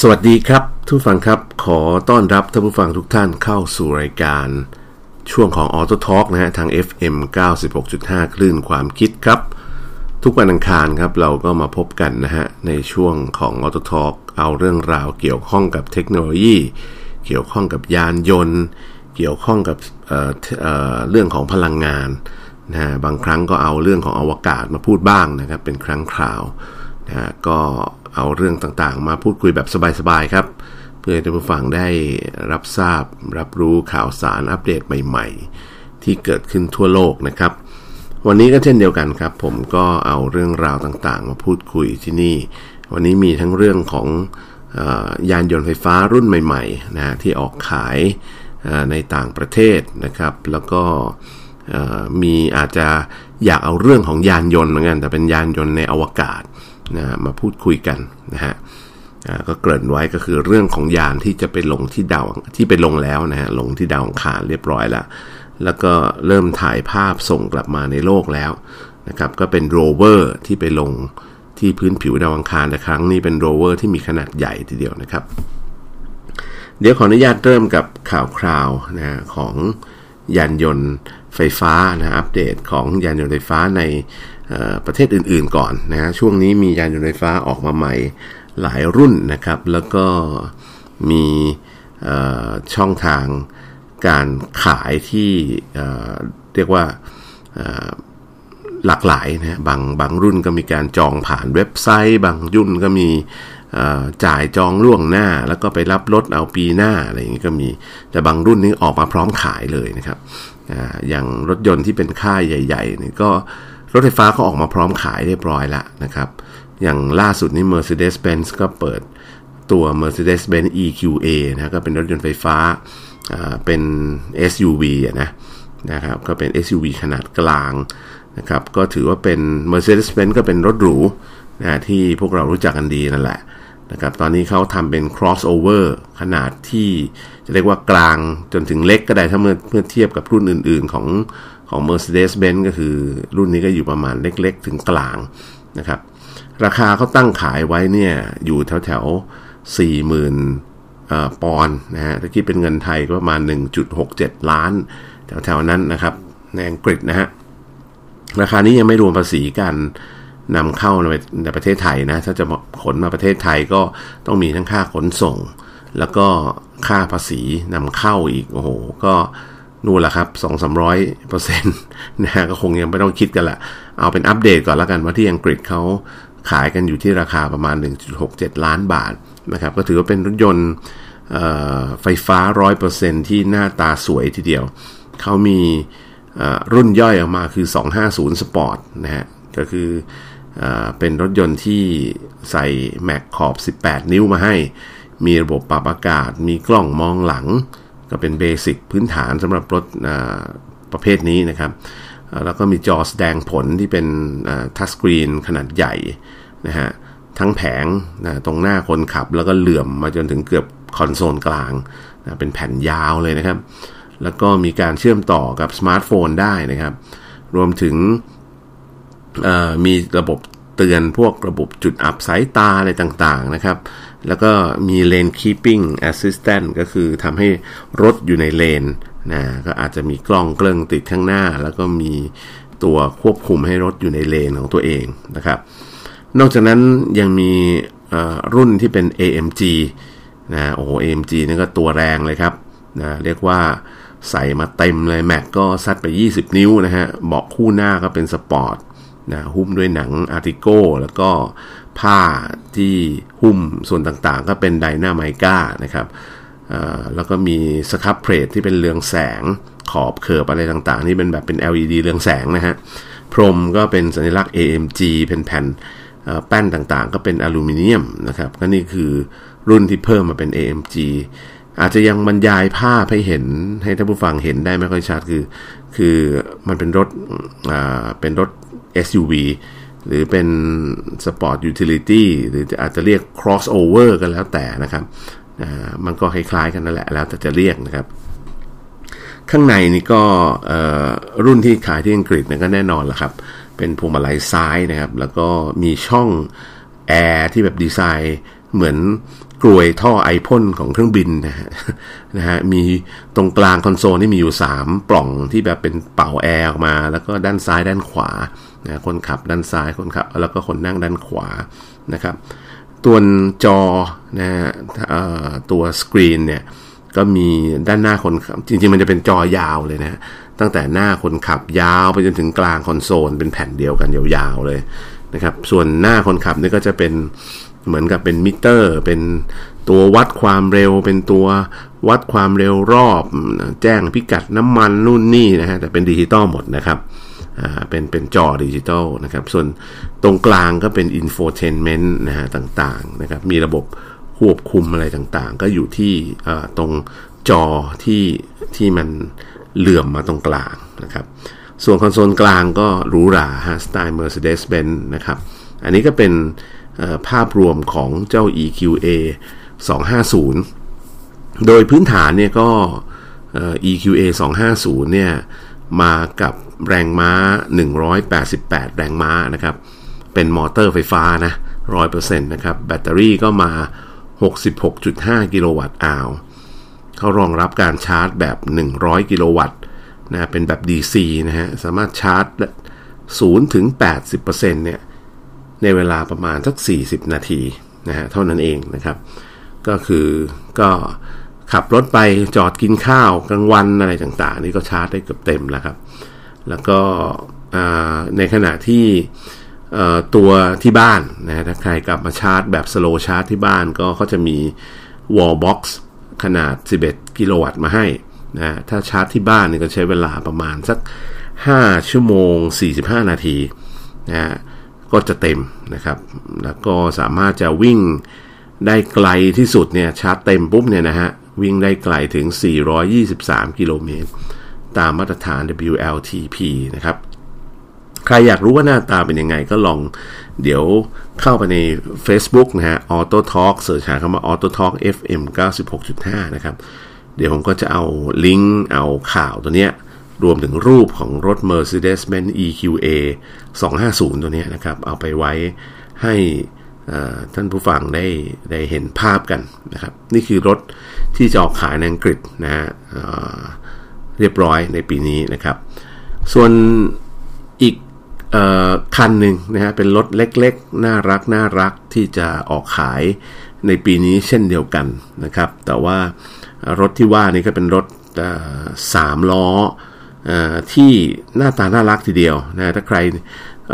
สวัสดีครับทุกฟังครับ ขอต้อนรับท่านผู้ฟังทุกท่านเข้าสู่รายการ ช่วงของ Auto Talk นะฮะทาง FM 96.5 คลื่นความคิดครับ ทุกวันอังคารครับเราก็มาพบกันนะฮะ ในช่วงของ Auto Talk เอาเรื่องราวเกี่ยวข้องกับเทคโนโลยี เกี่ยวข้องกับยานยนต์ เกี่ยวข้องกับเเเรื่องของพลังงานนะฮะบางครั้งก็เอาเรื่องของอวกาศมาพูดบ้างนะครับเป็นครั้งคราวนะฮะก็ เอาเรื่องต่างๆ มาพูดคุยแบบสบายๆครับ เพื่อให้ท่านผู้ฟังได้รับทราบ รับรู้ข่าวสารอัปเดตใหม่ ๆ ที่เกิดขึ้นทั่วโลกนะครับ วันนี้ก็เช่นเดียวกันครับ ผมก็เอาเรื่องราวต่างๆ มาพูดคุยที่นี่ วันนี้มีทั้งเรื่องของอยานยนต์ไฟฟ้ารุ่นใหม่ๆนะที่ออกขายในต่างประเทศนะครับ แล้วก็มีอาจจะอยากเอาเรื่องของยานยนต์เหมือนกันแต่เป็นยานยนต์ในอวกาศ นะมาพูดคุยกันนะฮะก็เกริ่นไว้ก็คือเรื่องของยานที่จะไปลงที่ดาวที่ไปลงแล้วนะฮะลงที่ดาวอังคารเรียบร้อยแล้ว แล้วก็เริ่มถ่ายภาพส่งกลับมาในโลกแล้วนะครับก็เป็นโรเวอร์ที่ไปลงที่พื้นผิวดาวอังคารแต่ครั้งนี้เป็นโรเวอร์ที่มีขนาดใหญ่ทีเดียวนะครับ เดี๋ยวขออนุญาตเริ่มกับข่าวคราวนะฮะของยานยนต์ไฟฟ้านะอัปเดตของยานยนต์ไฟฟ้าใน ประเทศอื่นๆก่อนนะฮะช่วงนี้มียานยนต์ไฟฟ้าออกมาใหม่หลายรุ่นนะครับ แล้วก็มีช่องทางการขายที่เรียกว่าหลากหลายนะบางบางรุ่นก็มีการจองผ่านเว็บไซต์ บางรุ่นก็มีจ่ายจองล่วงหน้า แล้วก็ไปรับรถเอาปีหน้าอะไรอย่างนี้ก็มี แต่บางรุ่นนี้ออกมาพร้อมขายเลยนะครับออย่างรถยนต์ที่เป็นค่ายใหญ่ๆนี่ก็ รถไฟฟ้าก็ออกมาพร้อมขายเรียบร้อยแล้วนะครับ อย่างล่าสุดนี้ Mercedes-Benz ก็เปิดตัว Mercedes-Benz EQA นะก็เป็นรถยนต์ไฟฟ้าเป็น SUV นะนะครับก็เป็น SUV ขนาดกลางนะครับก็ถือว่าเป็น Mercedes-Benz ก็เป็นรถหรูนะที่พวกเรารู้จักกันดีนั่นแหละนะครับตอนนี้เขาทำเป็น crossover ขนาดที่จะเรียกว่ากลางจนถึงเล็กก็ได้ถ้าเมื่อเมื่อเทียบกับรุ่นอื่น ๆ ของ ของ Mercedes-Benz ก็คือรุ่นนี้ก็อยู่ประมาณเล็กๆ ถึงกลางนะครับ ราคาเขาตั้งขายไว้เนี่ย อยู่แถวแถวสี่หมื่นปอนด์นะฮะถ้าคิดเป็นเงินไทยก็ประมาณ 1.67 ล้าน แถวแถวๆนั้นนะครับ ในอังกฤษนะฮะ ราคานี้ยังไม่รวมภาษีการนำเข้าในในประเทศไทยนะ ถ้าจะขนมาประเทศไทยก็ต้องมีทั้งค่าขนส่ง แล้วก็ค่าภาษีนำเข้าอีก โอ้โห ก็ นู่นแหละครับสองสามร้อยเปอร์เซ็นต์นะฮะก็คงยังไม่ต้องคิดกันละเอาเป็นอัปเดตก่อนแล้วกันว่าที่อังกฤษเขาขายกันอยู่ที่ราคาประมาณ 1.67 ล้านบาทนะครับ ก็ถือว่าเป็นรถยนต์เอ่อไฟฟ้า 100%ที่หน้าตาสวยทีเดียว เขามีรุ่นย่อยออกมาคือ 250 Sport นะฮะ ก็คือเอ่อเป็นรถยนต์ที่ใส่แม็กขอบ 18 นิ้วมาให้ มีระบบปรับอากาศ มีกล้องมองหลัง ก็เป็นเบสิกพื้นฐานสำหรับรถประเภทนี้นะครับ แล้วก็มีจอแสดงผลที่เป็นทัชสกรีนขนาดใหญ่นะฮะทั้งแผงนะตรงหน้าคนขับ แล้วก็เหลื่อมมาจนถึงเกือบคอนโซลกลางนะเป็นแผ่นยาวเลยนะครับ แล้วก็มีการเชื่อมต่อกับสมาร์ทโฟนได้นะครับ รวมถึงมีระบบเตือนพวกระบบจุดอับสายตาอะไรต่างๆนะครับ แล้วก็มี Lane Keeping Assistant ก็คือทำให้รถอยู่ในเลนนะก็อาจจะมีกล้องเกลื่องติดข้างหน้า แล้วก็มีตัวควบคุมให้รถอยู่ในเลนของตัวเองนะครับ นอกจากนั้นยังมีรุ่นที่เป็น AMG นะโอ้โห AMG นี่ก็ตัวแรงเลยครับนะเรียกว่าใส่มาเต็มเลยแม็กก็ซัดไป 20 นิ้วนะฮะเบาะคู่หน้าก็เป็นสปอร์ตนะหุ้มด้วยหนัง Artico แล้วก็ ผ้าที่หุ้มส่วนต่างๆ ก็เป็น Dinamica นะครับแล้วก็มีสครับเพลทที่เป็นเรืองแสงขอบเคิร์บอะไรต่างๆ นี่เป็นแบบเป็น LED เรืองแสงนะฮะพรมก็เป็นสัญลักษณ์ AMG เป็นแผ่นแป้นต่างๆ ก็เป็นอลูมิเนียมนะครับก็นี่คือรุ่นที่เพิ่มมาเป็น AMG อาจจะยังบรรยายภาพให้เห็นให้ท่านผู้ฟังเห็นได้ไม่ค่อยชัดคือ คือมันเป็นรถเป็นรถ SUV หรือเป็น Sport Utility หรืออาจจะเรียก crossover กันแล้วแต่นะครับอ่ามันก็คล้ายๆกันนั่นแหละแล้วแต่จะเรียกนะครับ ข้างในนี่ก็เอ่อรุ่นที่ขายที่อังกฤษนี่ยก็แน่นอนแหละครับ เป็นพวงมาลัยซ้ายนะครับ แล้วก็มีช่องแอร์ที่แบบดีไซน์เหมือนกรวยท่อไอพ่นของเครื่องบินนะฮะนะฮะมีตรงกลางคอนโซลนี่มีอยู่ 3 ปล่องที่แบบเป็นเป่าแอร์ออกมา แล้วก็ด้านซ้ายด้านขวา นะคนขับด้านซ้ายคนขับ แล้วก็คนนั่งด้านขวานะครับตัวจอนะตัวสกรีนเนี่ยก็มีด้านหน้าคนขับ จริงๆ มันจะเป็นจอยาวเลยนะตั้งแต่หน้าคนขับยาวไปจนถึงกลางคอนโซลเป็นแผ่นเดียวกันยาวๆเลยนะครับ ส่วนหน้าคนขับนี่ก็จะเป็นเหมือนกับเป็นมิเตอร์ เป็นตัววัดความเร็ว เป็นตัววัดความเร็วรอบ แจ้งพิกัดน้ำมันนู่นนี่นะฮะแต่เป็นดิจิตอลหมดนะครับ เป็นเป็นจอดิจิตอลนะครับ ส่วนตรงกลางก็เป็น infotainment นะฮะต่างๆนะครับ มีระบบควบคุมอะไรต่างๆ ก็อยู่ที่ตรงจอที่ที่มันเหลื่อมมาตรงกลางนะครับ ส่วนคอนโซลกลางก็หรูหราฮะสไตล์ Mercedes-Benz นะครับ อันนี้ก็เป็นภาพรวมของเจ้า EQA 250 โดยพื้นฐานเนี่ยก็ EQA 250เนี่ยมากับ แรงม้า 188 แรงม้านะครับ เป็นมอเตอร์ไฟฟ้านะ 100%นะครับ แบตเตอรี่ก็มา 66.5 กิโลวัตต์อาวเขารองรับการชาร์จแบบ 100 กิโลวัตต์นะเป็นแบบ DC นะฮะ สามารถชาร์จ 0 ถึง 80%เนี่ย ในเวลาประมาณสัก 40 นาทีนะฮะ เท่านั้นเองนะครับ ก็คือก็ขับรถไปจอดกินข้าวกลางวันอะไรต่างๆ นี่ก็ชาร์จได้เกือบเต็มแล้วครับ แล้วก็ในขณะที่ตัวที่บ้านนะถ้าใครกลับมาชาร์จแบบสโลชาร์จที่บ้านก็เขาจะมี wall box ขนาด 11 กิโลวัตต์มาให้นะถ้าชาร์จที่บ้านนี่ก็ใช้เวลาประมาณสัก 5 ชั่วโมง 45 นาทีนะก็จะเต็มนะครับ แล้วก็สามารถจะวิ่งได้ไกลที่สุดเนี่ยชาร์จเต็มปุ๊บเนี่ยนะฮะวิ่งได้ไกลถึง 423 กิโลเมตร ตามมาตรฐาน WLTP นะครับ ใครอยากรู้ว่าหน้าตาเป็นยังไงก็ลองเดี๋ยวเข้าไปใน Facebook นะฮะ Auto Talk เสิร์ชหาคำว่า Auto Talk FM 96.5 นะครับ เดี๋ยวผมก็จะเอาลิงก์เอาข่าวตัวเนี้ยรวมถึงรูปของรถ Mercedes-Benz EQA 250 ตัวนี้นะครับ เอาไปไว้ให้ท่านผู้ฟังได้ได้เห็นภาพกันนะครับ นี่คือรถที่จะออกขายในอังกฤษนะฮะ เรียบร้อยในปีนี้นะครับ ส่วนอีกคันหนึ่งนะฮะเป็นรถเล็กๆ น่ารักน่ารักที่จะออกขายในปีนี้เช่นเดียวกันนะครับ แต่ว่ารถที่ว่านี้ก็เป็นรถสามล้อที่หน้าตาน่ารักทีเดียวนะถ้าใคร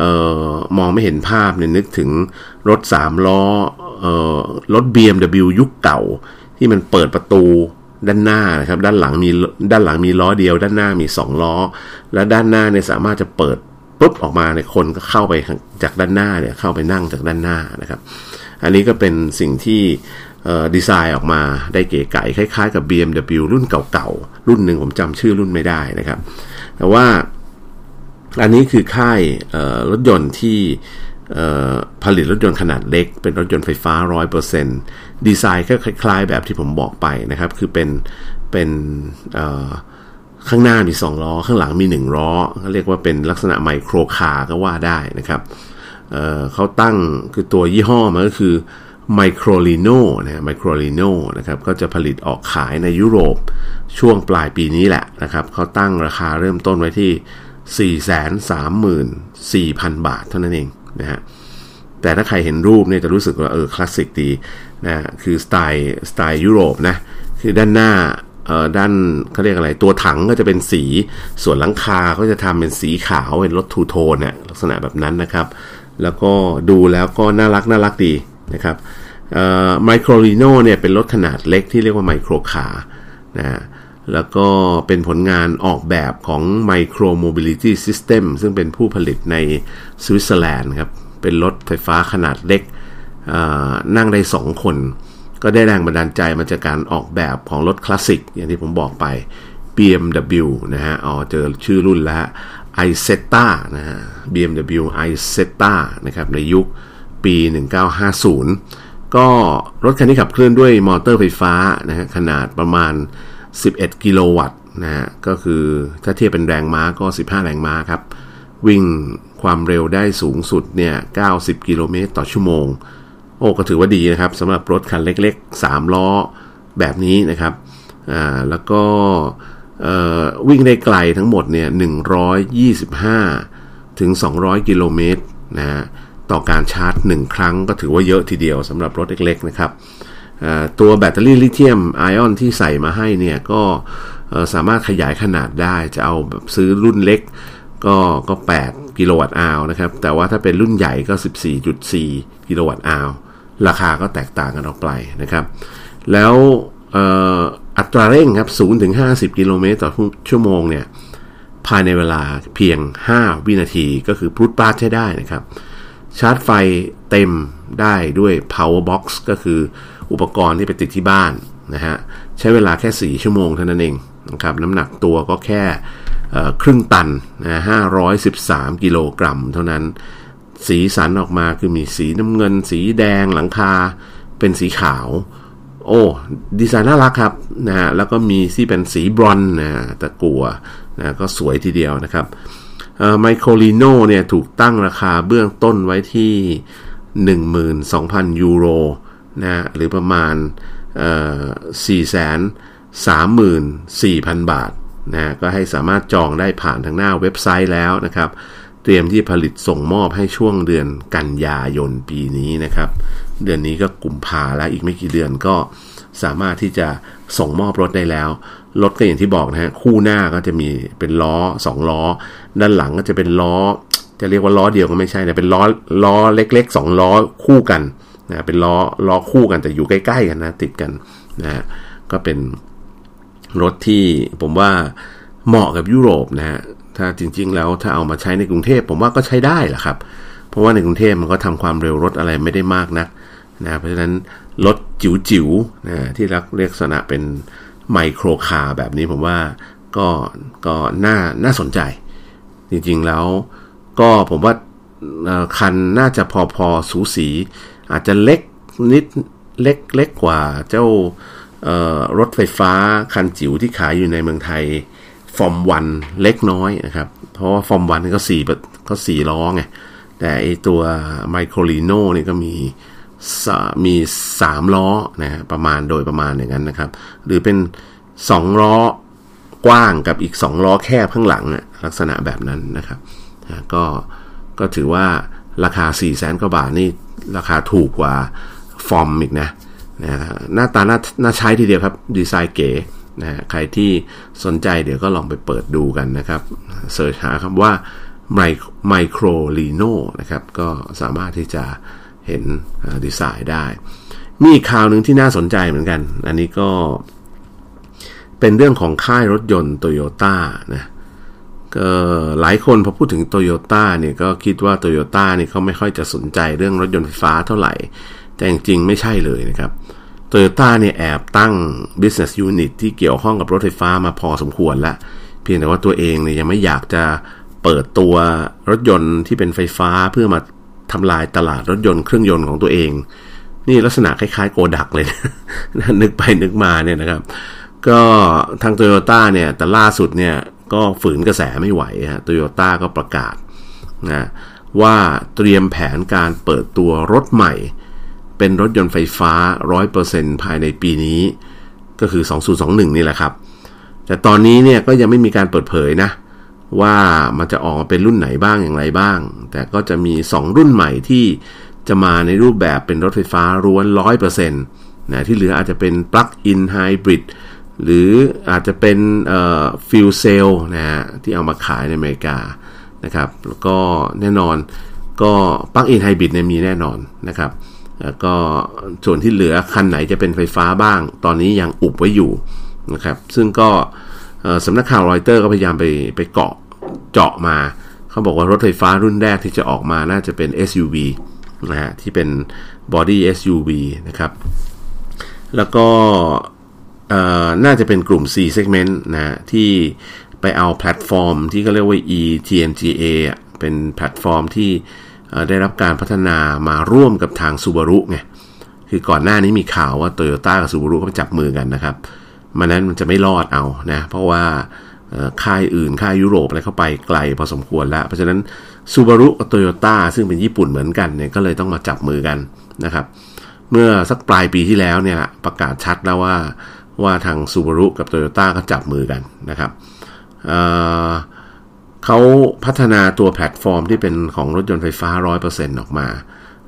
ออมองไม่เห็นภาพเนี่ยนึกถึงรถ3ล้อออรถ BMW ยุคเก่าที่มันเปิดประตู ด้านหน้านะครับ ด้านหลังมีด้านหลังมีล้อเดียว ด้านหน้ามี 2 ล้อ และด้านหน้าเนี่ยสามารถจะเปิดปุ๊บออกมาเนี่ยคนก็เข้าไปจากด้านหน้าเนี่ยเข้าไปนั่งจากด้านหน้านะครับ อันนี้ก็เป็นสิ่งที่ดีไซน์ออกมาได้เก๋ไก๋คล้ายๆกับ BMW รุ่นเก่าๆ รุ่นหนึ่งผมจำชื่อรุ่นไม่ได้นะครับ แต่ว่าอันนี้คือค่ายรถยนต์ที่ผลิตรถยนต์ขนาดเล็ก เป็นรถยนต์ไฟฟ้า 100% ดีไซน์ก็คล้าย ๆ แบบที่ผมบอกไปนะครับ คือเป็นเป็นข้างหน้ามี 2 ล้อ ข้างหลังมี 1 ล้อเขาเรียกว่าเป็นลักษณะไมโครคาร์ก็ว่าได้นะครับเเขาตั้งคือตัวยี่ห้อมันก็คือไมโครลีโนนะไมโครลีโนนะครับก็จะผลิตออกขายในยุโรปช่วงปลายปีนี้แหละนะครับเขาตั้งราคาเริ่มต้นไว้ที่ 434,000 บาทเท่านั้นเองนะฮะ แต่ถ้าใครเห็นรูปเนี่ยจะรู้สึกว่าเออคลาสสิกดีนะคือสไตล์สไตล์ยุโรปนะคือด้านหน้าเออด้านเขาเรียกอะไรตัวถังก็จะเป็นสีส่วนหลังคาก็จะทำเป็นสีขาวเป็นรถ two-tone เนี่ยลักษณะแบบนั้นนะครับ แล้วก็ดูแล้วก็น่ารักน่ารักดีนะครับ Microlino เนี่ยเป็นรถขนาดเล็กที่เรียกว่า microcar นะแล้วก็เป็นผลงานออกแบบของ Micro Mobility System ซึ่งเป็นผู้ผลิตในสวิตเซอร์แลนด์ครับ เป็นรถไฟฟ้าขนาดเล็กนั่งได้ 2 คน ก็ได้แรงบันดาลใจมาจากการออกแบบของรถคลาสสิก อย่างที่ผมบอกไป BMW นะฮะอ๋อเจอชื่อรุ่นแล้ว i z e t a นะฮะ BMW i z e t a นะครับในยุคปี 1950 ก็รถคันนี้ขับเคลื่อนด้วยมอเตอร์ไฟฟ้านะฮะขนาดประมาณ 11 กิโลวัตต์นะฮะก็คือถ้าเทียบเป็นแรงม้าก็ 15 แรงม้าครับ วิ่ง ความเร็วได้สูงสุดเนี่ย 90 กิโลเมตรต่อชั่วโมง โอ้ก็ถือว่าดีนะครับสำหรับรถคันเล็กๆ 3 ล้อแบบนี้นะครับ อ่า แล้วก็วิ่งได้ไกลทั้งหมดเนี่ย 125 ถึง 200 กิโลเมตรนะต่อการชาร์จ 1 ครั้งก็ถือว่าเยอะทีเดียวสำหรับรถเล็กๆ นะครับ ตัวแบตเตอรี่ลิเธียมไอออนที่ใส่มาให้เนี่ย ก็สามารถขยายขนาดได้จะเอาแบบซื้อรุ่นเล็กก็ก็ 8 กิโลวัตต์อาวนะครับ แต่ว่าถ้าเป็นรุ่นใหญ่ก็ 14.4 กิโลวัตต์อาวราคาก็แตกต่างกันออกไปนะครับ แล้วอัตราเร่งครับ0ถึง50 กิโลเมตรต่อชั่วโมงเนี่ยภายในเวลาเพียง 5 วินาทีก็คือพุทปาดใช้ได้นะครับ ชาร์จไฟเต็มได้ด้วย power box ก็คืออุปกรณ์ที่ไปติดที่บ้านนะฮะใช้เวลาแค่ 4 ชั่วโมงเท่านั้นเองนะครับน้ำหนักตัวก็แค่ ครึ่งตันนะ513 กิโลกรัม เท่านั้น สีสันออกมาคือมีสีน้ำเงิน สีแดงหลังคา เป็นสีขาว โอ้ ดีไซน์น่ารักครับนะฮะแล้วก็มีที่เป็นสีบรอนนะตะกัวนะก็สวยทีเดียวนะครับไมโครลีโนเนี่ยถูกตั้งราคาเบื้องต้นไว้ที่ 12,000 ยูโรนะหรือประมาณ 4 3 4 0 0 0 บาท นะก็ให้สามารถจองได้ผ่านทางหน้าเว็บไซต์แล้วนะครับ เตรียมที่ผลิตส่งมอบให้ช่วงเดือนกันยายนปีนี้นะครับ เดือนนี้ก็กุมภาแล้วอีกไม่กี่เดือนก็สามารถที่จะส่งมอบรถได้แล้ว รถก็อย่างที่บอกนะฮะคู่หน้าก็จะมีเป็นล้อ 2 ล้อ ด้านหลังก็จะเป็นล้อ จะเรียกว่าล้อเดียวก็ไม่ใช่นะเป็นล้อล้อเล็กๆ 2 ล้อคู่กันนะเป็นล้อล้อคู่กันแต่อยู่ใกล้ ๆ กันนะติดกันนะก็เป็น รถที่ผมว่าเหมาะกับยุโรปนะฮะถ้าจริง ๆ แล้วถ้าเอามาใช้ในกรุงเทพผมว่าก็ใช้ได้แหละครับ เพราะว่าในกรุงเทพมันก็ทำความเร็วรถอะไรไม่ได้มากนักนะเพราะฉะนั้นรถจิ๋วๆนะที่รักเรียกษณะเป็นไมโครคาร์แบบนี้ผมว่าก็ก็น่าน่าสนใจ จริงๆแล้วก็ผมว่าคันน่าจะพอพอสูสี อาจจะเล็กนิดเล็กเล็กกว่าเจ้า รถไฟฟ้าคันจิ๋วที่ขายอยู่ในเมืองไทยฟอร์มวันเล็กน้อยนะครับ เพราะว่าฟอร์มวันก็สี่ก็สี่ล้อไง แต่ไอตัวไมโครลีโน่นี่ก็มีมีสามล้อนะประมาณโดยประมาณอย่างนั้นนะครับ หรือเป็นสองล้อกว้างกับอีกสองล้อแคบข้างหลังลักษณะแบบนั้นนะครับก็ก็ถือว่าราคา4ี่แสนกว่าบาทนี่ราคาถูกกว่า FOMM อีกนะ นะหน้าตาน่าน่าใช้ทีเดียวครับ ดีไซน์เก๋นะฮะใครที่สนใจเดี๋ยวก็ลองไปเปิดดูกันนะครับ search หาคำว่า Microlino นะครับ ก็สามารถที่จะเห็นดีไซน์ได้ มีอีกข่าวหนึ่งที่น่าสนใจเหมือนกัน อันนี้ก็เป็นเรื่องของค่ายรถยนต์โตโยต้านะก็หลายคนพอพูดถึงโตโยต้าเนี่ยก็คิดว่าโตโยต้านี่เขาไม่ค่อยจะสนใจเรื่องรถยนต์ไฟฟ้าเท่าไหร่ แต่จริงๆไม่ใช่เลยนะครับโตโยต้าเนี่ยแอบตั้ง business unit ที่เกี่ยวข้องกับรถไฟฟ้ามาพอสมควรล้วเพียงแต่ว่าตัวเองเนี่ยยังไม่อยากจะเปิดตัวรถยนต์ที่เป็นไฟฟ้าเพื่อมาทำลายตลาดรถยนต์เครื่องยนต์ของตัวเอง นี่ลักษณะคล้ายๆโกดักเลยนะนึกไปนึกมาเนี่ยนะครับ ก็ทางโตโยต้าเนี่ยแต่ล่าสุดเนี่ยก็ฝืนกระแสไม่ไหวฮะโตโยต้าก็ประกาศนะว่าเตรียมแผนการเปิดตัวรถใหม่ เป็นรถยนต์ไฟฟ้า 100%ภายในปีนี้ ก็คือ 2021 นี่แหละครับ แต่ตอนนี้เนี่ยก็ยังไม่มีการเปิดเผยนะ ว่ามันจะออกมาเป็นรุ่นไหนบ้างอย่างไรบ้าง แต่ก็จะมี 2 รุ่นใหม่ที่จะมาในรูปแบบเป็นรถไฟฟ้าล้วน 100%นะที่เหลืออาจจะเป็น plug-in hybrid หรืออาจจะเป็น fuel cell นะฮะที่เอามาขายในอเมริกานะครับ แล้วก็แน่นอนก็ plug-in hybrid เนี่ยมีแน่นอนนะครับ แล้วก็ส่วนที่เหลือคันไหนจะเป็นไฟฟ้าบ้าง ตอนนี้ยังอุบไว้อยู่นะครับ ซึ่งก็สำนักข่าวรอยเตอร์ก็พยายามไปไปเกาะเจาะมา เขาบอกว่ารถไฟฟ้ารุ่นแรกที่จะออกมาน่าจะเป็น SUV นะฮะที่เป็น body SUV นะครับ แล้วก็น่าจะเป็นกลุ่ม C segment นะที่ไปเอาแพลตฟอร์มที่เขาเรียกว่า eTNGA เป็นแพลตฟอร์มที่ ได้รับการพัฒนามาร่วมกับทางซูบารุไงคือก่อนหน้านี้มีข่าวว่าโตโยต้ากับซูบารุเขาจับมือกันนะครับไม่งั้นมันจะไม่รอดเอานะเพราะว่าค่ายอื่นค่ายยุโรปอะไรเข้าไปไกลพอสมควรแล้ว เพราะฉะนั้นซูบารุกับโตโยต้าซึ่งเป็นญี่ปุ่นเหมือนกันเนี่ยก็เลยต้องมาจับมือกันนะครับ เมื่อสักปลายปีที่แล้วเนี่ยประกาศชัดแล้วว่าว่าทางซูบารุกับโตโยต้าก็จับมือกันนะครับ เขาพัฒนาตัวแพลตฟอร์มที่เป็นของรถยนต์ไฟฟ้า 100%ออกมา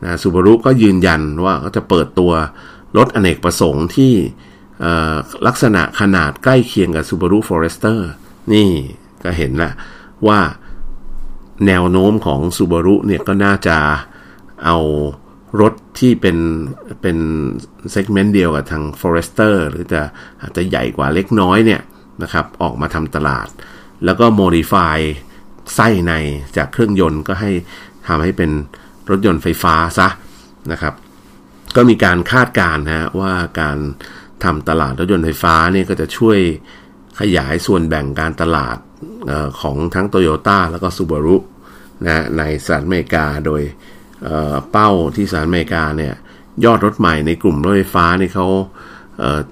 นะซูบารุก็ยืนยันว่าก็จะเปิดตัวรถอเนกประสงค์ที่ลักษณะขนาดใกล้เคียงกับ Subaru Forester นี่ก็เห็นละว่าแนวโน้มของ Subaru เนี่ยก็น่าจะเอารถที่เป็นเป็นเซกเมนต์เดียวกับทาง Forester หรือจะอาจจะใหญ่กว่าเล็กน้อยเนี่ยนะครับออกมาทำตลาด แล้วก็ modify ไส้ในจากเครื่องยนต์ก็ให้ทำให้เป็นรถยนต์ไฟฟ้าซะนะครับ ก็มีการคาดการณ์นะว่าการทำตลาดรถยนต์ไฟฟ้าเนี่ยก็จะช่วยขยายส่วนแบ่งการตลาดออของทั้งโตโยต้าแล้วก็ซูบารุนะในสหรัฐอเมริกาโดยเเป้าที่สหรัฐอเมริกาเนี่ยยอดรถใหม่ในกลุ่มรถไฟฟ้านี่เขา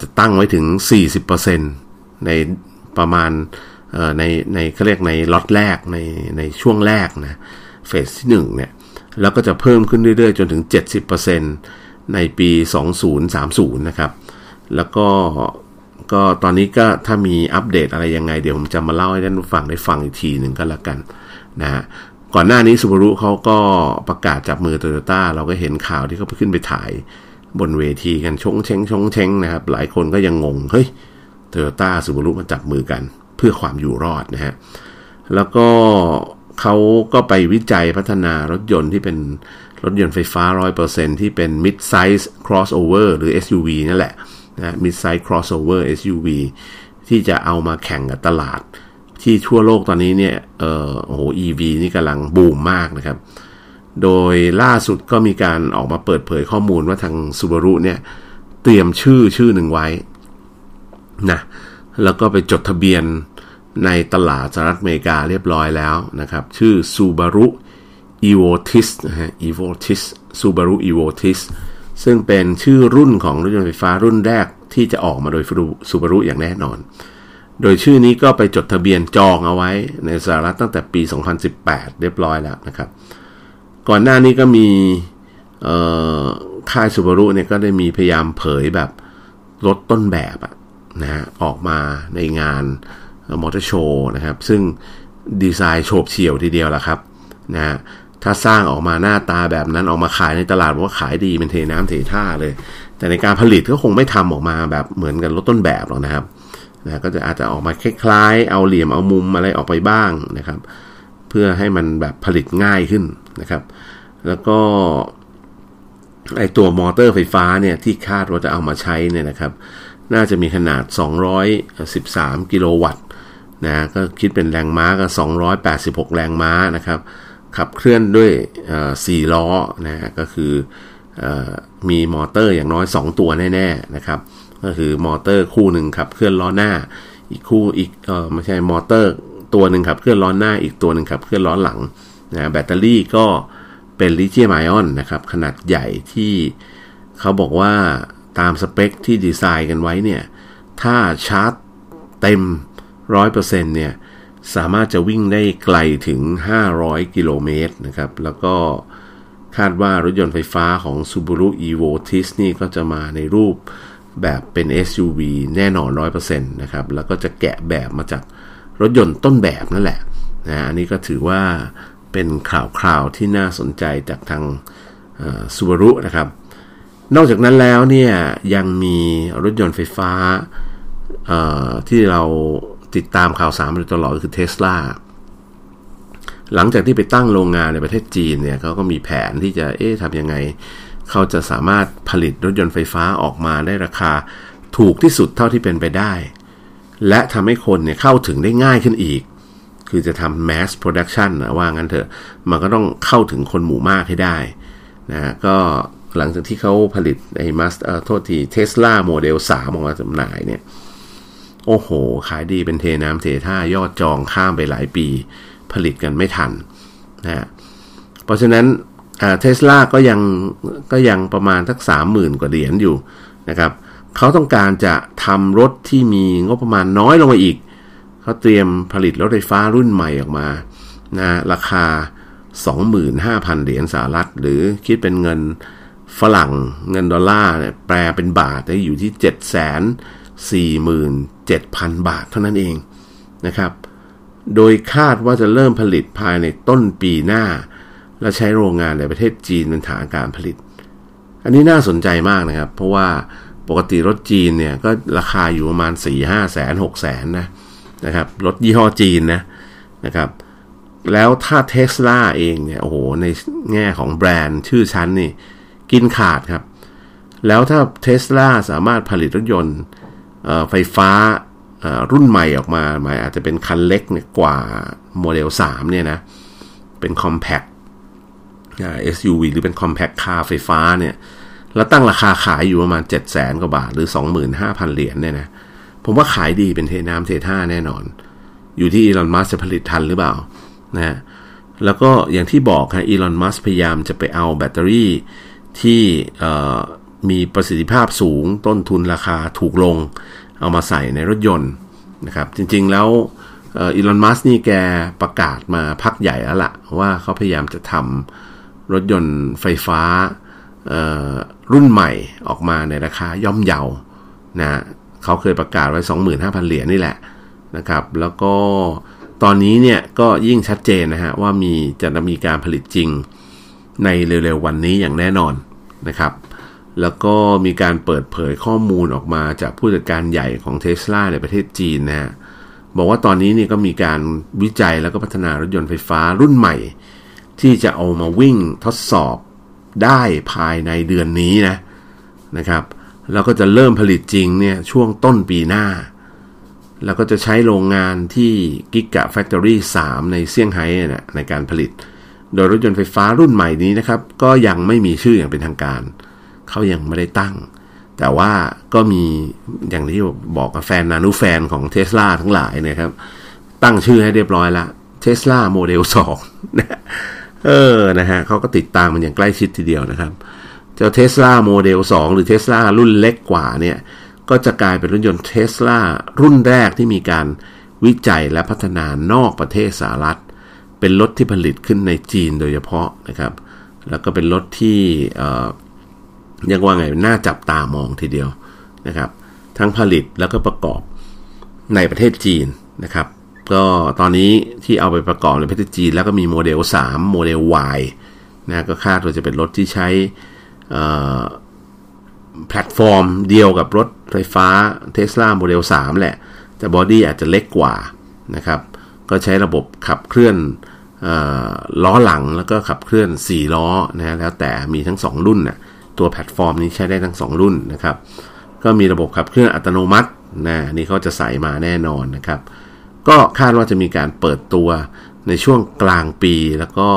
จะตั้งไว้ถึง 40%ในประมาณ ในในเขาเรียกในล็อตแรกในในช่วงแรกนะเฟสที่1เนี่ยแล้วก็จะเพิ่มขึ้นเรื่อยๆ จนถึง 70%ในปี 2030 นะครับ แล้วก็ก็ตอนนี้ก็ถ้ามีอัปเดตอะไรยังไง เดี๋ยวผมจะมาเล่าให้ท่านผู้ฟังได้ฟังอีกทีหนึ่งก็แล้วกันนะฮะก่อนหน้านี้ซูบารุเขาก็ประกาศจับมือโตโยต้าเราก็เห็นข่าวที่เขาไปขึ้นไปถ่ายบนเวทีกันชงเชงชงเชงนะครับ หลายคนก็ยังงง เฮ้ยโตโยต้าซูบารุมาจับมือกัน พื่อความอยู่รอดนะฮะ แล้วก็เขาก็ไปวิจัยพัฒนารถยนต์ที่เป็นรถยนต์ไฟฟ้า 100%ที่เป็น mid size crossover หรือ SUV นั่นแหละนะ mid size crossover SUV ที่จะเอามาแข่งกับตลาด ที่ทั่วโลกตอนนี้เนี่ยเออโอ้โห EV นี่กำลังบูมมากนะครับ โดยล่าสุดก็มีการออกมาเปิดเผยข้อมูลว่าทาง Subaru เนี่ย เตรียมชื่อชื่อหนึ่งไว้นะแล้วก็ไปจดทะเบียน ในตลาดสหรัฐอเมริกาเรียบร้อยแล้วนะครับ ชื่อ Subaru Evotis นะฮะ Evotis Subaru Evotis ซึ่งเป็นชื่อรุ่นของรถยนต์ไฟฟ้ารุ่นแรกที่จะออกมาโดยซูบารุอย่างแน่นอน โดยชื่อนี้ก็ไปจดทะเบียนจองเอาไว้ในสหรัฐตั้งแต่ปี 2018 เรียบร้อยแล้วนะครับ ก่อนหน้านี้ก็มีค่ายซูบารุเนี่ยก็ได้มีพยายามเผยแบบรถต้นแบบนะฮะออกมาในงาน มอเตอร์โชว์นะครับ ซึ่งดีไซน์โฉบเฉี่ยวทีเดียวแหละครับนะฮะถ้าสร้างออกมาหน้าตาแบบนั้นออกมาขายในตลาดว่าขายดีเป็นเทน้ำเทท่าเลย แต่ในการผลิตก็คงไม่ทำออกมาแบบเหมือนกับรถต้นแบบหรอกนะครับนะก็จะอาจจะออกมาคล้ายๆ เอาเหลี่ยมเอามุมอะไรออกไปบ้างนะครับ เพื่อให้มันแบบผลิตง่ายขึ้นนะครับ แล้วก็ไอตัวมอเตอร์ไฟฟ้าเนี่ยที่คาดว่าจะเอามาใช้เนี่ยนะครับ น่าจะมีขนาด 213 กิโลวัตต์ นะก็คิดเป็นแรงม้าก็ 286 แรงม้านะครับ ขับเคลื่อนด้วยสี่ล้อนะฮะก็คืออมีมอเตอร์อย่างน้อย 2 ตัวแน่ๆนะครับ ก็คือมอเตอร์คู่หนึ่งขับเคลื่อนล้อหน้า อีกคู่อีกเออไม่ใช่มอเตอร์ตัวหนึ่งขับเคลื่อนล้อหน้า อีกตัวหนึ่งขับเคลื่อนล้อหลังนะแบตเตอรี่ก็เป็นลิเธียมไอออนนะครับ ขนาดใหญ่ที่เขาบอกว่าตามสเปคที่ดีไซน์กันไว้เนี่ย ถ้าชาร์จเต็ม 100%เนี่ยสามารถจะวิ่งได้ไกลถึง 500 กิโลเมตรนะครับ แล้วก็คาดว่ารถยนต์ไฟฟ้าของ Subaru Evo Tis นี่ก็จะมาในรูปแบบเป็น SUV แน่นอน 100%นะครับ แล้วก็จะแกะแบบมาจากรถยนต์ต้นแบบนั่นแหละนะอันนี้ก็ถือว่าเป็นข่าวคราวที่น่าสนใจจากทางซูบารุนะครับ นอกจากนั้นแล้วเนี่ยยังมีรถยนต์ไฟฟ้าที่เรา ติดตามข่าวสารมาตลอดก็คือเทสลาหลังจากที่ไปตั้งโรงงานในประเทศจีนเนี่ยเขาก็มีแผนที่จะเอ๊ะทำยังไง เขาจะสามารถผลิตรถยนต์ไฟฟ้าออกมาได้ราคาถูกที่สุดเท่าที่เป็นไปได้ และทำให้คนเนี่ยเข้าถึงได้ง่ายขึ้นอีก คือจะทำ mass production นะว่างั้นเถอะ มันก็ต้องเข้าถึงคนหมู่มากให้ได้นะก็หลังจากที่เขาผลิตไอ้มัสเออโทษทีเทสลาโมเดล3ออกมาจำหน่ายเนี่ย โอ้โห ขายดีเป็นเทน้ำเทท่ายอดจองข้ามไปหลายปี ผลิตกันไม่ทันนะเพราะฉะนั้นเทสลาก็ยังก็ยังประมาณทักสามหมื่นกว่าเหรียญอยู่นะครับเขาต้องการจะทำรถที่มีงบประมาณน้อยลงมาอีก เขาเตรียมผลิตรถไฟฟ้ารุ่นใหม่ออกมานะราคา 25,000 เหรียญสหรัฐ หรือคิดเป็นเงินฝรั่งเงินดอลลาร์เนี่ยแปลเป็นบาทได้อยู่ที่7 4 7 0 0 0 บาทเท่านั้นเองนะครับ โดยคาดว่าจะเริ่มผลิตภายในต้นปีหน้า และใช้โรงงานในประเทศจีนเป็นฐานการผลิต อันนี้น่าสนใจมากนะครับ เพราะว่าปกติรถจีนเนี่ยก็ราคาอยู่ประมาณ 4 5แสน6แสนนะนะครับรถยี่ห้อจีนนะนะครับ แล้วถ้าเทสลาเองเนี่ยโอ้โหในแง่ของแบรนด์ชื่อชั้นนี่ กินขาดครับ แล้วถ้าเทสลาสามารถผลิตรถยนต์ ไฟฟ้ารุ่นใหม่ออกมาหมายอาจจะเป็นคันเล็กกว่าโมเดล 3 เนี่ยนะ เป็น compact SUV หรือเป็น compact car ไฟฟ้าเนี่ย แล้วตั้งราคาขายอยู่ประมาณ 7 0 0แสนกว่าบาท หรือ 25,000 เหรียญเนี่ยนะ ผมว่าขายดีเป็นเทน้ำเทท่าแน่นอน อยู่ที่อีลอนมัสจะผลิตทันหรือเปล่านะแล้วก็อย่างที่บอกฮะอีลอนมัสพยายามจะไปเอาแบตเตอรี่ที่ มีประสิทธิภาพสูง ต้นทุนราคาถูกลง เอามาใส่ในรถยนต์นะครับ จริงๆแล้วอีลอนมัสนี่แกประกาศมาพักใหญ่แล้วละ่ะ ว่าเขาพยายามจะทำรถยนต์ไฟฟ้ารุ่นใหม่ออกมาในราคาย่อมเยานะเขาเคยประกาศไว้ 25,000 เหรียญนี่แหละนะครับ แล้วก็ตอนนี้เนี่ยก็ยิ่งชัดเจนนะฮะว่ามีจะมีการผลิตจริงในเร็วๆวันนี้อย่างแน่นอนนะครับ แล้วก็มีการเปิดเผยข้อมูลออกมาจากผู้จัดการใหญ่ของเท s l a ในประเทศจีนนะฮะบอกว่าตอนนี้นี่ก็มีการวิจัยแล้วก็พัฒนารถยนต์ไฟฟ้ารุ่นใหม่ ที่จะเอามาวิ่งทดสอบได้ภายในเดือนนี้นะนะครับแล้วก็จะเริ่มผลิตจริงเนี่ยช่วงต้นปีหน้า แล้วก็จะใช้โรงงานที่ Gigafactory 3ในเซี่ยงไฮ้นะในการผลิต โดยรถยนต์ไฟฟ้ารุ่นใหม่นี้นะครับ ก็ยังไม่มีชื่ออย่างเป็นทางการ เขายังไม่ได้ตั้ง แต่ว่าก็มีอย่างที่บอกกับแฟนนานุแฟนของเท s l a ทั้งหลายนะครับ ตั้งชื่อให้เรียบร้อยละเท s l a โมเดล2นะเออนะฮะเขาก็ติดตามมันอย่างใกล้ชิดทีเดียวนะครับ เจ้า Tesla Model 2หรือ Tesla รุ่นเล็กกว่าเนี่ย ก็จะกลายเป็นรถยนต์เท s l a รุ่นแรกที่มีการวิจัยและพัฒนานอกประเทศสหรัฐ เป็นรถที่ผลิตขึ้นในจีนโดยเฉพาะนะครับ แล้วก็เป็นรถที่ ยังว่าไงน่าจับตามองทีเดียวนะครับ ทั้งผลิตแล้วก็ประกอบในประเทศจีนนะครับ ก็ตอนนี้ที่เอาไปประกอบในประเทศจีน แล้วก็มีโมเดล 3 โมเดล Y นะก็คาดว่าจะเป็นรถที่ใช้แพลตฟอร์มเดียวกับรถไฟฟ้า Tesla Model 3 แหละ แต่ body อาจจะเล็กกว่านะครับ ก็ใช้ระบบขับเคลื่อนล้อหลังแล้วก็ขับเคลื่อน 4 ล้อนะแล้วแต่มีทั้ง 2 รุ่นนะ ตัวแพลตฟอร์มนี้ใช้ได้ทั้ง 2 รุ่นนะครับ ก็มีระบบขับเคลื่อนอัตโนมัตินะนี่เขาจะใส่มาแน่นอนนะครับ ก็คาดว่าจะมีการเปิดตัวในช่วงกลางปีแล้วก็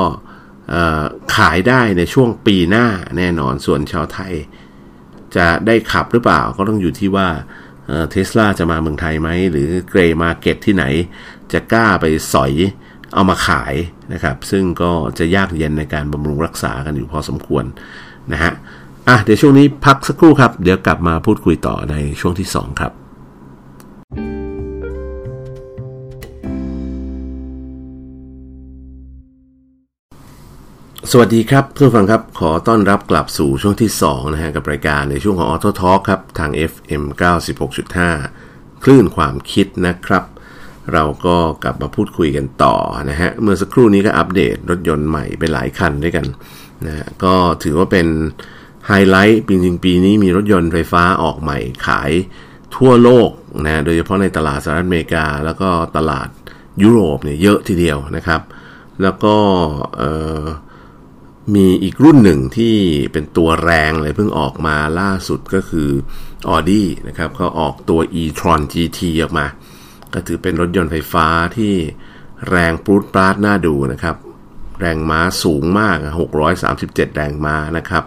ขายได้ในช่วงปีหน้าแน่นอนส่วนชาวไทย จะได้ขับหรือเปล่าก็ต้องอยู่ที่ว่าเทสลาจะมาเมืองไทยไหม หรือเกรย์มาเก็ตที่ไหน จะกล้าไปสอยเอามาขายนะครับ ซึ่งก็จะยากเย็นในการบำรุงรักษากันอยู่พอสมควรนะฮะ อะเดี๋ยวช่วงนี้พักสักครู่ครับ เดี๋ยวกลับมาพูดคุยต่อในช่วงที่ 2 ครับ สวัสดีครับเพื่อนฟังครับ ขอต้อนรับกลับสู่ช่วงที่ 2 นะฮะ กับรายการในช่วงของ Auto Talk ครับ ทาง FM 96.5 คลื่นความคิดนะครับ เราก็กลับมาพูดคุยกันต่อนะฮะ เมื่อสักครู่นี้ก็อัปเดตรถยนต์ใหม่ไปหลายคันด้วยกันนะฮะก็ถือว่าเป็น ไฮไลท์ปีจริงปีนี้มีรถยนต์ไฟฟ้าออกใหม่ขายทั่วโลกนะโดยเฉพาะในตลาดสหรัฐอเมริกา แล้วก็ตลาดยุโรปเนี่ยเยอะทีเดียวนะครับ แล้วก็มีอีกรุ่นหนึ่งที่เป็นตัวแรงเลยเพิ่งออกมาล่าสุดก็คือ Audi นะครับเขาออกตัว e-tron GT ออกมา ก็ถือเป็นรถยนต์ไฟฟ้าที่แรงปรูดปราดน่าดูนะครับ แรงม้าสูงมาก 637 แรงม้านะครับ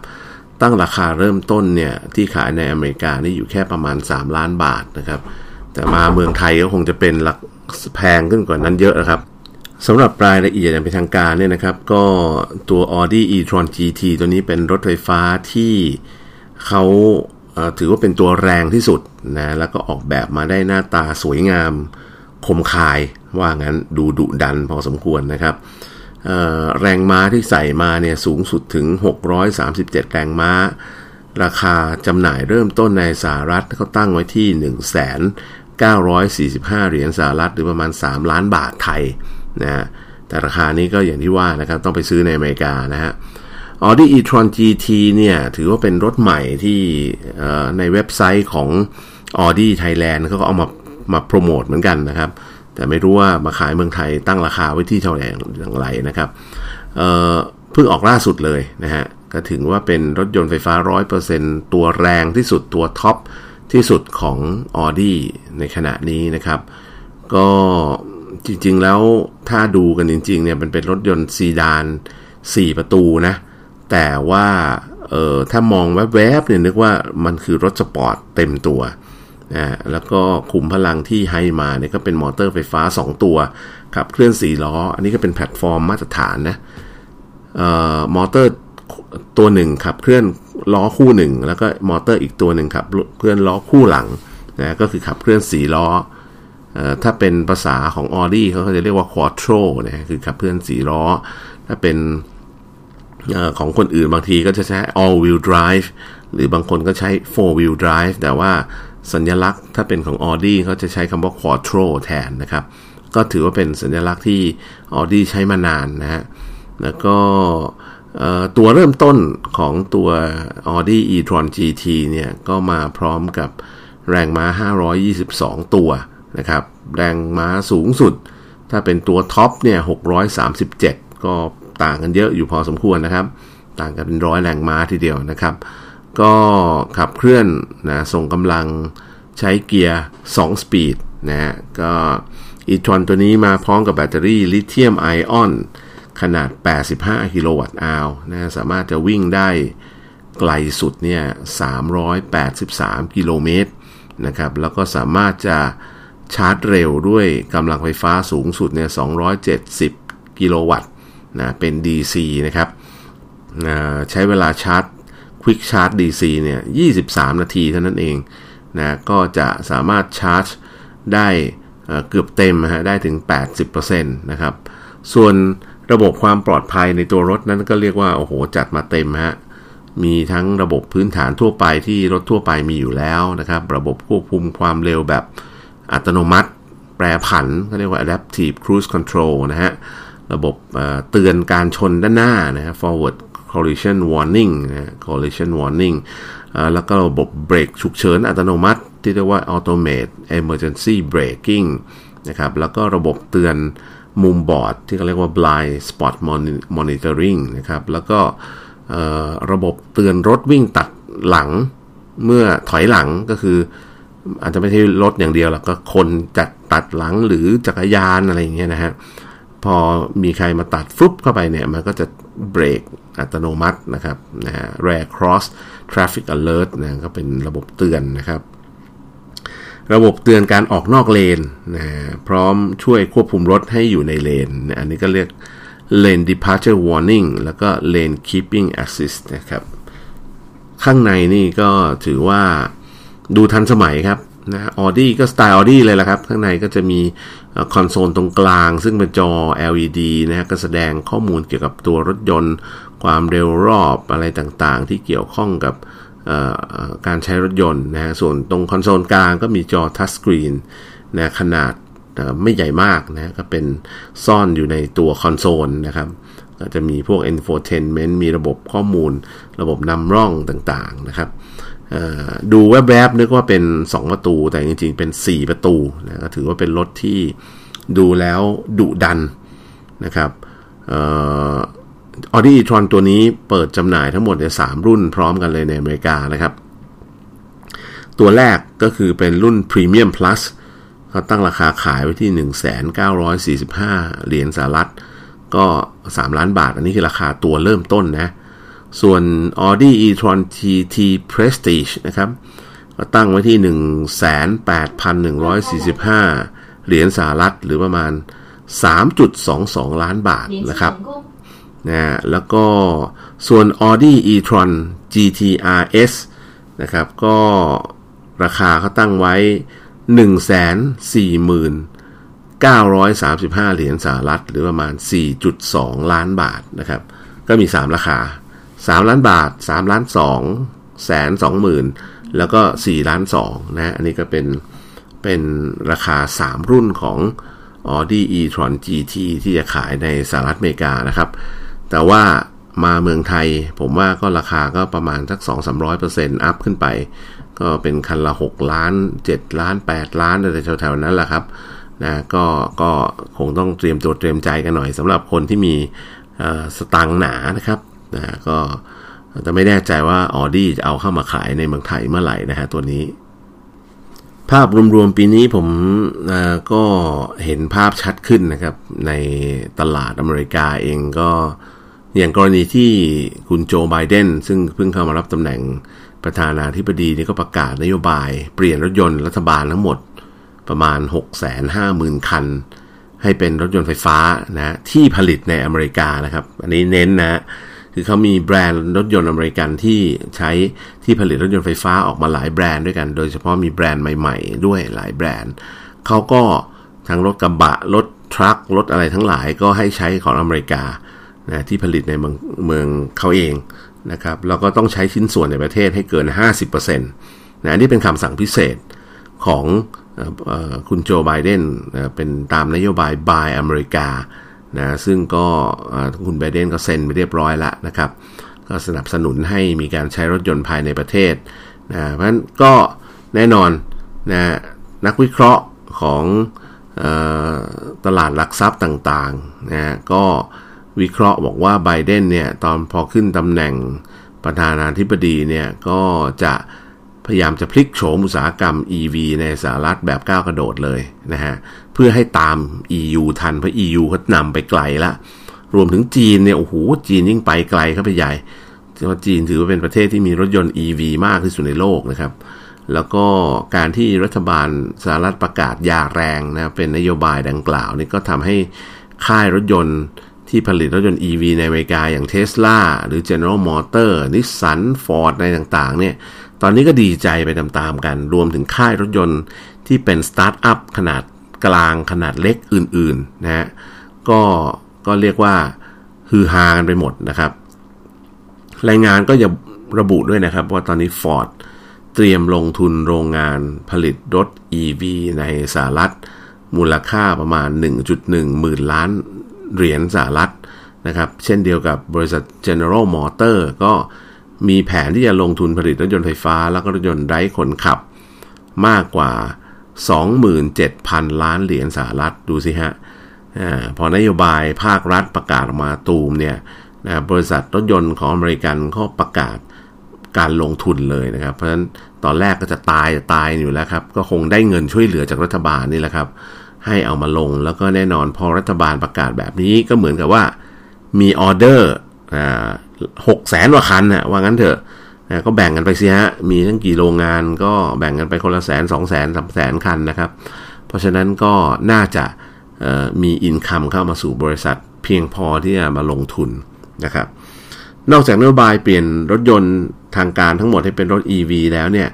ตั้งราคาเริ่มต้นเนี่ยที่ขายในอเมริกานี่อยู่แค่ประมาณ 3 ล้านบาทนะครับ แต่มาเมืองไทยก็คงจะเป็นหลักแพงขึ้นกว่านั้นเยอะนะครับสำหรับรายละเอียดอย่างเป็นทางการเนี่ยนะครับ ก็ตัว Audi e-tron GT ตัวนี้เป็นรถไฟฟ้าที่เขาถือว่าเป็นตัวแรงที่สุดนะแล้วก็ออกแบบมาได้หน้าตาสวยงามคมคายว่างั้นดูดุดันพอสมควรนะครับ แรงม้าที่ใส่มาเนี่ยสูงสุดถึง 637 แรงม้า ราคาจำหน่ายเริ่มต้นในสหรัฐเขาตั้งไว้ที่ 1 945 เหรียญสหรัฐหรือประมาณ 3 ล้านบาทไทยนะแต่ราคานี้ก็อย่างที่ว่านะครับ ต้องไปซื้อในอเมริกานะฮะ Audi e-tron GT เนี่ย ถือว่าเป็นรถใหม่ที่ในเว็บไซต์ของ Audi Thailand เขาก็เอามามาโปรโมทเหมือนกันนะครับ แต่ไม่รู้ว่ามาขายเมืองไทยตั้งราคาไว้ที่เท่าไหร่อย่างไรนะครับเพิ่งออกล่าสุดเลยนะฮะก็ถือว่าเป็นรถยนต์ไฟฟ้า 100%ตัวแรงที่สุดตัวท็อปที่สุดของ Audi ในขณะนี้นะครับ ก็จริงๆแล้วถ้าดูกันจริงๆเนี่ยมันเป็นรถยนต์ซีดาน 4 ประตูนะ แต่ว่าเออถ้ามองแวบๆเนี่ยนึกว่ามันคือรถสปอร์ตเต็มตัว นะแล้วก็ขุมพลังที่ให้มาเนี่ยก็เป็นมอเตอร์ไฟฟ้า 2 ตัวขับเคลื่อน 4 ล้อ อันนี้ก็เป็นแพลตฟอร์มมาตรฐานนะเอ่อมอเตอร์ตัวหนึ่งขับเคลื่อนล้อคู่หน้าแล้วก็มอเตอร์อีกตัวหนึ่งขับเคลื่อนล้อคู่หลังนะก็คือขับเคลื่อน4ล้อถ้าเป็นภาษาของ Audi เขาจะเรียกว่า Quattro นะคือขับเคลื่อนสี่ล้อ ถ้าเป็นของคนอื่นบางทีก็จะใช้ all wheel drive หรือบางคนก็ใช้ four wheel drive แต่ว่า สัญลักษณ์ถ้าเป็นของ Audi เขาจะใช้คำว่า Quattro แทนนะครับ ก็ถือว่าเป็นสัญลักษณ์ที่ Audi ใช้มานานนะฮะ แล้วก็ตัวเริ่มต้นของตัว Audi e-tron GT เนี่ยก็มาพร้อมกับแรงม้า 522 ตัวนะครับ แรงม้าสูงสุด ถ้าเป็นตัวท็อปเนี่ย 637 ก็ต่างกันเยอะอยู่พอสมควรนะครับ ต่างกันเป็นร้อยแรงม้าทีเดียวนะครับ ก็ขับเคลื่อนนะส่งกำลังใช้เกียร์ 2 สปีดนะฮะก็ e-tron ตัวนี้มาพร้อมกับแบตเตอรี่ลิเธียมไอออนขนาด 85 กิโลวัตต์อาวร์นะสามารถจะวิ่งได้ไกลสุดเนี่ย 383 กิโลเมตรนะครับ แล้วก็สามารถจะชาร์จเร็วด้วยกำลังไฟฟ้าสูงสุดเนี่ย 270 กิโลวัตต์นะ เป็น DC นะครับ ใช้เวลาชาร์จ Quick Charge DC เนี่ย 23 นาทีเท่านั้นเองนะก็จะสามารถชาร์จได้เกือบเต็มฮะได้ถึง 80%นะครับ ส่วนระบบความปลอดภัยในตัวรถนั้นก็เรียกว่า โอ้โห จัดมาเต็มฮะมีทั้งระบบพื้นฐานทั่วไปที่รถทั่วไปมีอยู่แล้วนะครับ ระบบควบคุมความเร็วแบบอัตโนมัติ แปรผันก็เรียกว่า adaptive cruise control นะฮะ ระบบเตือนการชนด้านหน้านะฮะ forward collision warning นะ collision warning แล้วก็ระบบเบรกฉุกเฉินอัตโนมัติ ที่เรียกว่า automate emergency braking นะครับ แล้วก็ระบบเตือนมุมบอดที่เขาเรียกว่า blind spot monitoring นะครับ แล้วก็ระบบเตือนรถวิ่งตัดหลังเมื่อถอยหลังก็คือ อาจจะไม่ใช่รถอย่างเดียวหรอกก็คนจัดตัดหลังหรือจักรยานอะไรอย่างเงี้ยนะฮะพอมีใครมาตัดฟลุปเข้าไปเนี่ยมันก็จะ เบรกอัตโนมัตินะครับนะฮะ Rare Cross Traffic Alert นะก็เป็นระบบเตือนนะครับ ระบบเตือนการออกนอกเลนนะพร้อมช่วยควบคุมรถให้อยู่ในเลน อันนี้ก็เรียก Lane Departure Warning แล้วก็ Lane Keeping Assist นะครับ ข้างในนี่ก็ถือว่าดูทันสมัยครับ นะออดี้ก็สไตล์ออดี้เลยละครับ ข้างในก็จะมีคอนโซลตรงกลาง ซึ่งเป็นจอ LED นะก็แสดงข้อมูลเกี่ยวกับตัวรถยนต์ ความเร็วรอบอะไรต่างๆ ที่เกี่ยวข้องกับการใช้รถยนต์นะฮะส่วนตรงคอนโซลกลางก็มีจอ touch screen นะขนาดไม่ใหญ่มากนะก็เป็นซ่อนอยู่ในตัวคอนโซลนะครับก็จะมีพวก infotainment มีระบบข้อมูล ระบบนำร่องต่างๆนะครับ ดูแวบๆนึกว่าเป็น 2 ประตู แต่จริงๆ เป็น 4 ประตูนะก็ถือว่าเป็นรถที่ดูแล้วดุดันนะครับออดี้อีทรอนตัวนี้เปิดจำหน่ายทั้งหมดในสรุ่นพร้อมกันเลยในอเมริกานะครับ ตัวแรกก็คือเป็นรุ่น Premium Plus เขาตั้งราคาขายไว้ที่ 1,945 เหรียญสหรัฐ ก็ 3 ล้านบาท อันนี้คือราคาตัวเริ่มต้นนะ ส่วน Audi e-tron TT Prestige นะครับก็ตั้งไว้ที่18,145 เหรียญสหรัฐหรือประมาณ 3.22 ล้านบาทนะครับนะแล้วก็ส่วน Audi e-tron GTRS นะครับ ก็ราคาเขาตั้งไว้ 1 4 9 935 เหรียญสหรัฐ หรือประมาณ 4.2 ล้านบาทนะครับ ก็มี 3 ราคา 3 ล้านบาท 3 ล้าน2แสน2หมื่นแล้วก็ 4 ล้าน2นะอันนี้ก็เป็นเป็นราคา 3 รุ่นของ Audi e-tron GT ที่จะขายในสหรัฐอเมริกานะครับ แต่ว่ามาเมืองไทยผมว่าก็ราคาก็ประมาณสัก 2-300%อัพขึ้นไป ก็เป็นคันละ 6 ล้าน 7 ล้าน 8 ล้านอะไรแถวๆนั้นแหละครับนะก็ก็คงต้องเตรียมตัวเตรียมใจกันหน่อยสำหรับคนที่มีสตังหนานะครับ นะก็จะไม่แน่ใจว่าออดี้จะเอาเข้ามาขายในเมืองไทยเมื่อไหร่นะฮะตัวนี้ ภาพรวมๆปีนี้ผมก็เห็นภาพชัดขึ้นนะครับ ในตลาดอเมริกาเองก็อย่างกรณีที่คุณโจไบเดนซึ่งเพิ่งเข้ามารับตำแหน่งประธานาธิบดีนี่ก็ประกาศนโยบาย เปลี่ยนรถยนต์รัฐบาลทั้งหมดประมาณ 650,000 คัน ให้เป็นรถยนต์ไฟฟ้านะที่ผลิตในอเมริกานะครับ อันนี้เน้นนะ คือเขามีแบรนด์รถยนต์อเมริกันที่ใช้ที่ผลิตรถยนต์ไฟฟ้าออกมาหลายแบรนด์ด้วยกัน โดยเฉพาะมีแบรนด์ใหม่ ๆ ด้วยหลายแบรนด์เขาก็ทั้งรถกระบะรถทรัครถอะไรทั้งหลายก็ให้ใช้ของอเมริกานะที่ผลิตในเมืองเมืองเขาเองนะครับแล้วก็ต้องใช้ชิ้นส่วนในประเทศให้เกิน 50%นะนี่เป็นคำสั่งพิเศษของคุณโจไบเดนเป็นตามนโยบาย Buy อเมริกา นะซึ่งก็คุณไบเดนก็เซ็นไปเรียบร้อยล้วนะครับ ก็สนับสนุนให้มีการใช้รถยนต์ภายในประเทศนะเพราะฉะนั้นก็แน่นอนนะนักวิเคราะห์ของตลาดหลักทรัพย์ต่างๆนะก็วิเคราะห์บอกว่าไบเดนเนี่ยตอนพอขึ้นตำแหน่งประธานาธิบดีเนี่ยก็จะ พยายามจะพลิกโฉมอุตสาหกรรม EV ในสหรัฐแบบก้าวกระโดดเลยนะฮะเพื่อให้ตาม EU ทันเพราะ EU เขานำไปไกลละรวมถึงจีนเนี่ยโอ้โหจีนยิ่งไปไกลเข้าไปใหญ่เพราะจีนถือว่าเป็นประเทศที่มีรถยนต์ EV มากที่สุดในโลกนะครับ แล้วก็การที่รัฐบาลสหรัฐประกาศยาแรงนะเป็นนโยบายดังกล่าวนี่ก็ทำให้ค่ายรถยนต์ที่ผลิตรถยนต์ EV ในอเมริกาอย่าง Tesla หรือ General Motors Nissan Ford อะไรต่างๆเนี่ย ตอนนี้ก็ดีใจไปตามๆกัน รวมถึงค่ายรถยนต์ที่เป็นสตาร์ทอัพขนาดกลางขนาดเล็กอื่นๆนะฮะก็ก็เรียกว่าฮือฮากันไปหมดนะครับ รายงานก็จะระบุด้วยนะครับ ว่าตอนนี้ Ford เตรียมลงทุนโรงงานผลิตรถ EV ในสหรัฐ มูลค่าประมาณ 1.1 หมื่นล้านเหรียญสหรัฐนะครับ เช่นเดียวกับบริษัท General Motor ก็ มีแผนที่จะลงทุนผลิตรถยนต์ไฟฟ้า แล้วก็รถยนต์ไร้คนขับมากกว่า 27,000 ล้านเหรียญสหรัฐดูสิฮะอพอนโยบายภาครัฐประกาศออกมาตูมเนี่ยนะบริษัทรถยนต์ของอเมริกันเขาประกาศการลงทุนเลยนะครับ เพราะฉะนั้นตอนแรกก็จะตายจะตายอยู่แล้วครับ ก็คงได้เงินช่วยเหลือจากรัฐบาลนี่แหละครับ ให้เอามาลงแล้วก็แน่นอนพอรัฐบาลประกาศแบบนี้ก็เหมือนกับว่ามีออเดอร์ หกแสนกว่าคันนะว่างั้นเถอะก็แบ่งกันไปสิฮะ มีทั้งกี่โรงงานก็แบ่งกันไปคนละแสนสองแสนสามแสนคันนะครับ เพราะฉะนั้นก็น่าจะมีอินคัมเข้ามาสู่บริษัทเพียงพอที่จะมาลงทุนนะครับ นอกจากนโยบายเปลี่ยนรถยนต์ทางการทั้งหมดให้เป็นรถ EV แล้วเนี่ย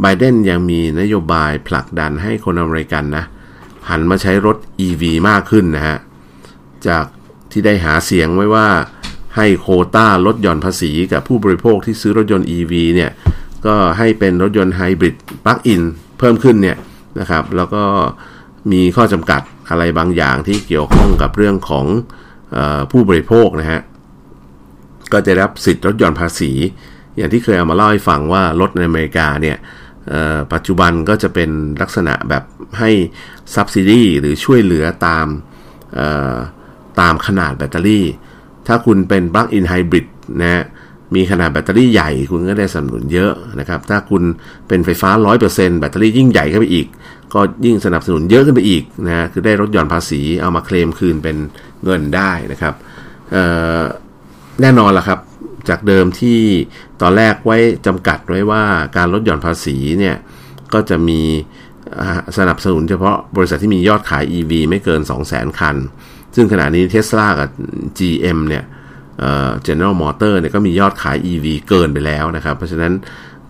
ไบเดนยังมีนโยบายผลักดันให้คนอเมริกันนะ หันมาใช้รถ EV มากขึ้นนะฮะ จากที่ได้หาเสียงไว้ว่า ให้โคต้าลดหย่อนภาษีกับผู้บริโภคที่ซื้อรถยนต์ EV เนี่ยก็ให้เป็นรถยนต์ไฮบริดปลั๊กอินเพิ่มขึ้นเนี่ยนะครับแล้วก็มีข้อจำกัดอะไรบางอย่างที่เกี่ยวข้องกับเรื่องของอผู้บริโภคนะฮะก็จะรับสิทธิ์รถยนต์ภาษี อย่างที่เคยเอามาเล่าให้ฟังว่ารถในอเมริกาเนี่ยปัจจุบันก็จะเป็นลักษณะแบบให้ subsidy หรือช่วยเหลือตามตามขนาดแบตเตอรี่ ถ้าคุณเป็นปลั๊กอินไฮบริดนะมีขนาดแบตเตอรี่ใหญ่คุณก็ได้สนับสนุนเยอะนะครับ ถ้าคุณเป็นไฟฟ้า 100%แบตเตอรี่ยิ่งใหญ่ขึ้นไปอีก ก็ยิ่งสนับสนุนเยอะขึ้นไปอีกนะคือได้ลดหย่อนภาษีเอามาเคลมคืนเป็นเงินได้นะครับแน่นอนล่ะครับ จากเดิมที่ตอนแรกไว้จำกัดไว้ว่าการลดหย่อนภาษีเนี่ยก็จะมีสนับสนุนเฉพาะบริษัทที่มียอดขาย EV ไม่เกิน 200,000 คัน ซึ่งขณะนี้เทสลากับ GM เนี่ยเอ่อ General Motor เนี่ยก็มียอดขาย EV เกินไปแล้วนะครับ เพราะฉะนั้น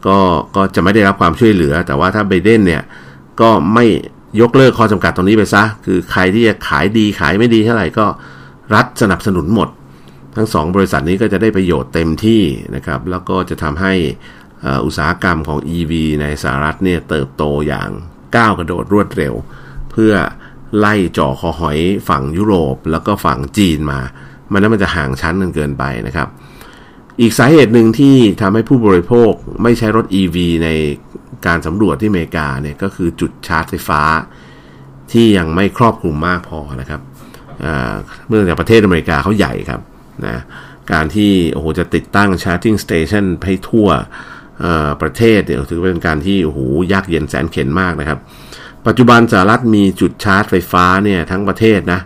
ก็ก็จะไม่ได้รับความช่วยเหลือ แต่ว่าถ้าไบเดนเนี่ยก็ไม่ยกเลิกข้อจำกัดตรงนี้ไปซะ คือใครที่จะขายดีขายไม่ดีเท่าไหร่ก็รัฐสนับสนุนหมด ทั้งสองบริษัทนี้ก็จะได้ประโยชน์เต็มที่นะครับ แล้วก็จะทำให้อุตสาหกรรมของ EV ในสหรัฐเนี่ยเติบโตอย่างก้าวกระโดดรวดเร็ว เพื่อ ไล่จ่อคอหอยฝั่งยุโรป แล้วก็ฝั่งจีนมา มันนั้นมันจะห่างชั้นกันเกินไปนะครับ อีกสาเหตุหนึ่งที่ทำให้ผู้บริโภคไม่ใช้รถ EV ในการสำรวจที่อเมริกาเนี่ยก็คือจุดชาร์จไฟฟ้า ที่ยังไม่ครอบคลุมมากพอนะครับเมื่อจากประเทศอเมริกาเขาใหญ่ครับนะการที่โอ้โหจะติดตั้งชาร์จิ่งสเตชันให้ทั่วประเทศเนี่ยถือเป็นการที่โอ้โหยากเย็นแสนเข็นมากนะครับ ปัจจุบันสหรัฐมีจุดชาร์จไฟฟ้าเนี่ยทั้งประเทศนะ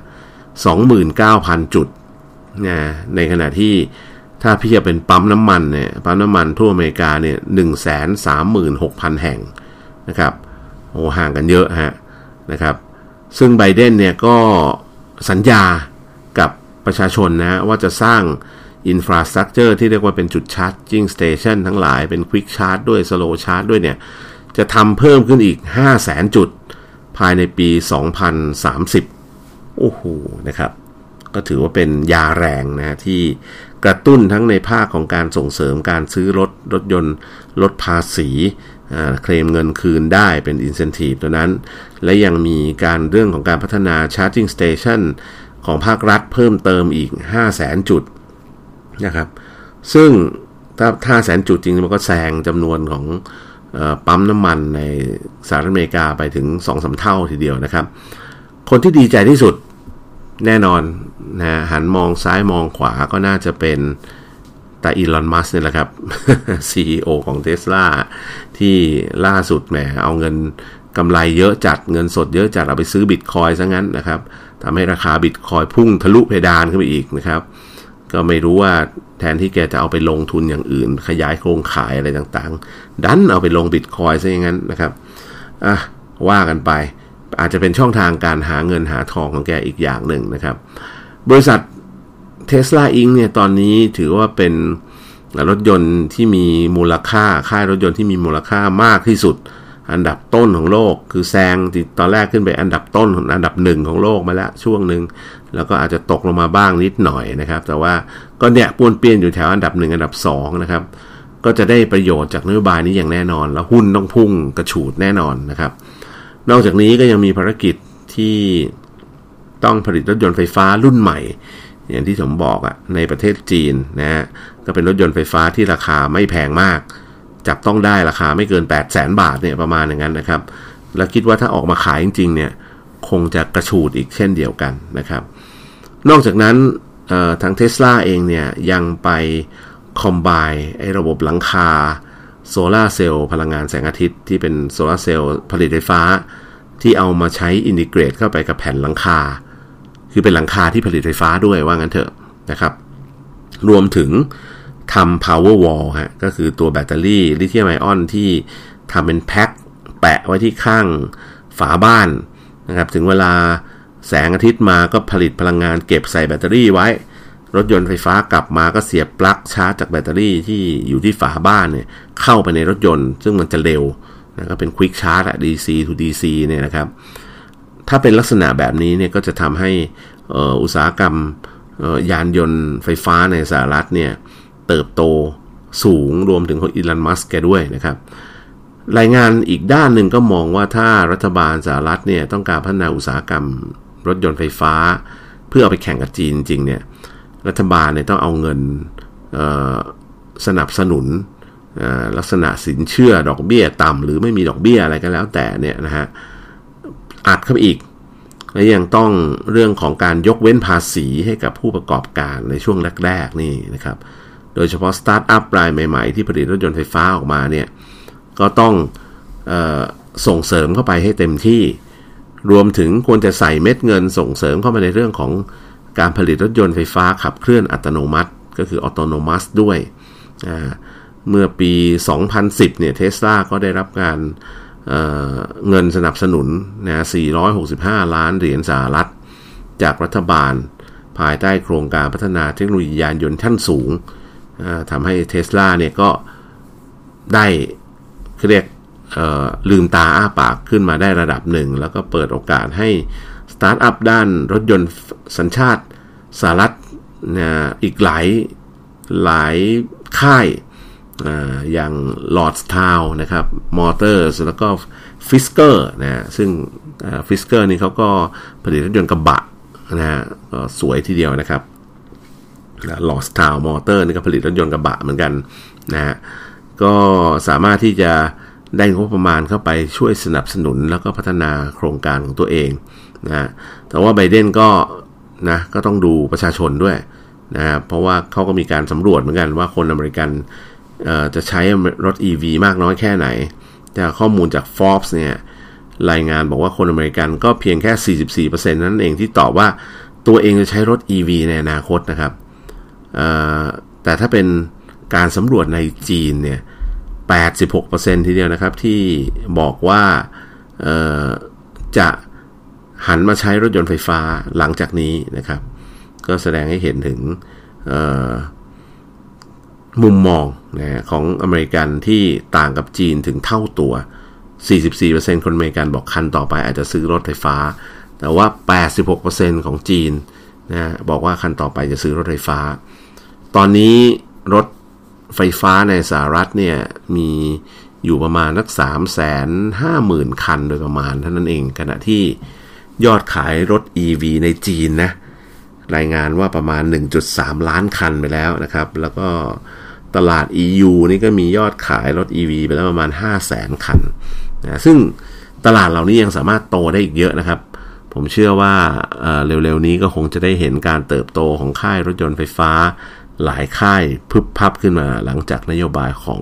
29,000 จุดนะในขณะที่ถ้าพี่จะเป็นปั๊มน้ำมันเนี่ยปั๊มน้ำมันทั่วอเมริกาเนี่ยหนึ่งแสนสามหมื่นหกพันแห่งนะครับโอ้ห่างกันเยอะฮะนะครับ ซึ่งไบเดนเนี่ยก็สัญญากับประชาชนนะว่าจะสร้างinfrastructure ที่เรียกว่าเป็นจุด charging station ทั้งหลายเป็น quick charge ด้วย slow charge ด้วยเนี่ย จะทำเพิ่มขึ้นอีก 5 0 0แสนจุด ภายในปี 2030 โอ้โหนะครับ ก็ถือว่าเป็นยาแรงนะที่กระตุ้นทั้งในภาคของการส่งเสริมการซื้อรถ รถยนต์ ลดภาษีเคลมเงินคืนได้เป็น incentive ตัวนั้น และยังมีการเรื่องของการพัฒนา charging station ของภาครัฐเพิ่มเติมอีก 5 0 0แสนจุดนะครับ ซึ่งถ้าถ้าแสนจุดจริงมันก็แซงจำนวนของ ปั๊มน้ำมันในสหรัฐอเมริกาไปถึง2อสเท่าทีเดียวนะครับ คนที่ดีใจที่สุดแน่นอนนะหันมองซ้ายมองขวาก็น่าจะเป็นแตาอีลอน มัสเนี่ยแหละครับ CEO ของเท s l a ที่ล่าสุดแหมเอาเงินกำไรเยอะจัดเงินสดเยอะจัด เอาไปซื้อบิตคอยซะงั้นนะครับทำให้ราคาบิตคอยพุ่งทะลุเพดานขึ้นไปอีกนะครับ ก็ไม่รู้ว่าแทนที่แกจะเอาไปลงทุนอย่างอื่น ขยายโครงข่ายอะไรต่างๆ ดันเอาไปลงบิตคอยซะอย่างนั้นนะครับอะว่ากันไป อาจจะเป็นช่องทางการหาเงินหาทองของแกอีกอย่างหนึ่งนะครับ บริษัทเทสลาอิงเนี่ยตอนนี้ถือว่าเป็นรถยนต์ที่มีมูลค่าค่ายรถยนต์ที่มีมูลค่ามากที่สุด อันดับต้นของโลก คือแซงตอนแรกขึ้นไปอันดับต้นอันดับหนึ่งของโลกมาแล้วช่วงหนึ่ง แล้วก็อาจจะตกลงมาบ้างนิดหน่อยนะครับ แต่ว่าก็เนี่ยป้วนเปี้ยนอยู่แถวอันดับหนึ่งอันดับสองนะครับ ก็จะได้ประโยชน์จากนโยบายนี้อย่างแน่นอน แล้วหุ้นต้องพุ่งกระฉูดแน่นอนนะครับ นอกจากนี้ก็ยังมีภารกิจที่ต้องผลิตรถยนต์ไฟฟ้ารุ่นใหม่ อย่างที่ผมบอกอะในประเทศจีนนะฮะก็เป็นรถยนต์ไฟฟ้าที่ราคาไม่แพงมาก จับต้องได้ราคาไม่เกิน 8 0 0แสนบาทเนี่ยประมาณอย่างนั้นนะครับ แล้วคิดว่าถ้าออกมาขายจริงๆเนี่ยคงจะกระฉูดอีกเช่นเดียวกันนะครับ นอกจากนั้นทางเทสลาเองเนี่ยยังไป combine ไอระบบหลังคาโซลาร์เซลล์พลังงานแสงอาทิตย์ที่เป็นโซลาร์เซลล์ผลิตไฟฟ้า ที่เอามาใช้ integrate เข้าไปกับแผ่นหลังคา คือเป็นหลังคาที่ผลิตไฟฟ้าด้วยว่างั้นเถอะนะครับ รวมถึงทำ power wall ฮะก็คือตัวแบตเตอรี่ลิเธียมไอออนที่ทำเป็นแพ็คแปะไว้ที่ข้างฝาบ้านนะครับ ถึงเวลา แสงอาทิตย์มาก็ผลิตพลังงานเก็บใส่แบตเตอรี่ไว้ รถยนต์ไฟฟ้ากลับมาก็เสียบปลั๊กชาร์จจากแบตเตอรี่ที่อยู่ที่ฝาบ้านเนี่ยเข้าไปในรถยนต์ ซึ่งมันจะเร็วนะก็เป็น quick charge อะ DC to DC เนี่ยนะครับ ถ้าเป็นลักษณะแบบนี้เนี่ยก็จะทำให้อุตสาหกรรมยานยนต์ไฟฟ้าในสหรัฐเนี่ยเติบโตสูงรวมถึงของอีลอนมัสก์แกด้วยนะครับ รายงานอีกด้านหนึ่งก็มองว่าถ้ารัฐบาลสหรัฐเนี่ยต้องการพัฒนาอุตสาหกรรม รถยนต์ไฟฟ้า เพื่อเอาไปแข่งกับจีนจริงเนี่ยรัฐบาลเนี่ยต้องเอาเงินสนับสนุนลักษณะสินเชื่อดอกเบี้ยต่ำหรือไม่มีดอกเบี้ยอะไรก็แล้วแต่เนี่ยนะฮะอัดเข้าไปอีก และยังต้องเรื่องของการยกเว้นภาษีให้กับผู้ประกอบการในช่วงแรกๆนี่นะครับ โดยเฉพาะสตาร์ทอัพรายใหม่ๆ ที่ผลิตรถยนต์ไฟฟ้าออกมาเนี่ยก็ต้องเออส่งเสริมเข้าไปให้เต็มที่ รวมถึงควรจะใส่เม็ดเงินส่งเสริมเข้ามาในเรื่องของการผลิตรถยนต์ไฟฟ้าขับเคลื่อนอัตโนมัติ ก็คือ autonomous ด้วย เมื่อปี 2010 เนี่ยเทสลาก็ได้รับการเเงินสนับสนุนนะ465 ล้านเหรียญสหรัฐ จากรัฐบาล ภายใต้โครงการพัฒนาเทคโนโลยียานยนต์ชั้นสูงทำให้เทสลาเนี่ยก็ได้เรียก ลืมตาอ้าปากขึ้นมาได้ระดับหนึ่ง แล้วก็เปิดโอกาสให้สตาร์ทอัพด้านรถยนต์สัญชาติสหรัฐนะอีกหลายหลายค่ายอย่าง Lord's Town นะครับ Motors แล้วก็ Fisker นะซึ่ง Fisker นี่เขาก็ผลิตรถยนต์กระบะนะฮะก็สวยทีเดียวนะครับ Lord's Town Motor นี่ก็ผลิตรถยนต์กระบะเหมือนกันนะฮะก็สามารถที่จะ ได้งบประมาณเข้าไปช่วยสนับสนุนแล้วก็พัฒนาโครงการของตัวเองนะแต่ว่าไบเดนก็นะก็ต้องดูประชาชนด้วยนะเพราะว่าเขาก็มีการสำรวจเหมือนกันว่าคนอเมริกันจะใช้รถ EV มากน้อยแค่ไหน จากข้อมูลจาก Forbes เนี่ยรายงานบอกว่าคนอเมริกันก็เพียงแค่ 44%นั่นเองที่ตอบว่าตัวเองจะใช้รถ EV ในอนาคตนะครับแต่ถ้าเป็นการสำรวจในจีนเนี่ย 86%ทีเดียวนะครับที่บอกว่าจะหันมาใช้รถยนต์ไฟฟ้าหลังจากนี้นะครับ ก็แสดงให้เห็นถึงมุมมองนะของอเมริกันที่ต่างกับจีนถึงเท่าตัว 44%คนอเมริกันบอกคันต่อไปอาจจะซื้อรถไฟฟ้า แต่ว่า 86%ของจีนนะบอกว่าคันต่อไปจะซื้อรถไฟฟ้า ตอนนี้รถ ไฟฟ้าในสหรัฐเนี่ยมีอยู่ประมาณนัก3 5 0 0 0 0 คันโดยประมาณเท่านั้นเอง ขณะที่ยอดขายรถ EV ในจีนนะรายงานว่าประมาณ 1.3 ล้านคันไปแล้วนะครับ แล้วก็ตลาด EU นี่ก็มียอดขายรถ EV ไปแล้วประมาณ 5 0 0แสนคันนะซึ่งตลาดเหล่านี้ยังสามารถโตได้อีกเยอะนะครับ ผมเชื่อว่าเร็วๆนี้ก็คงจะได้เห็นการเติบโตของค่ายรถยนต์ไฟฟ้า หลายค่ายพึบพับขึ้นมาหลังจากนโยบายของ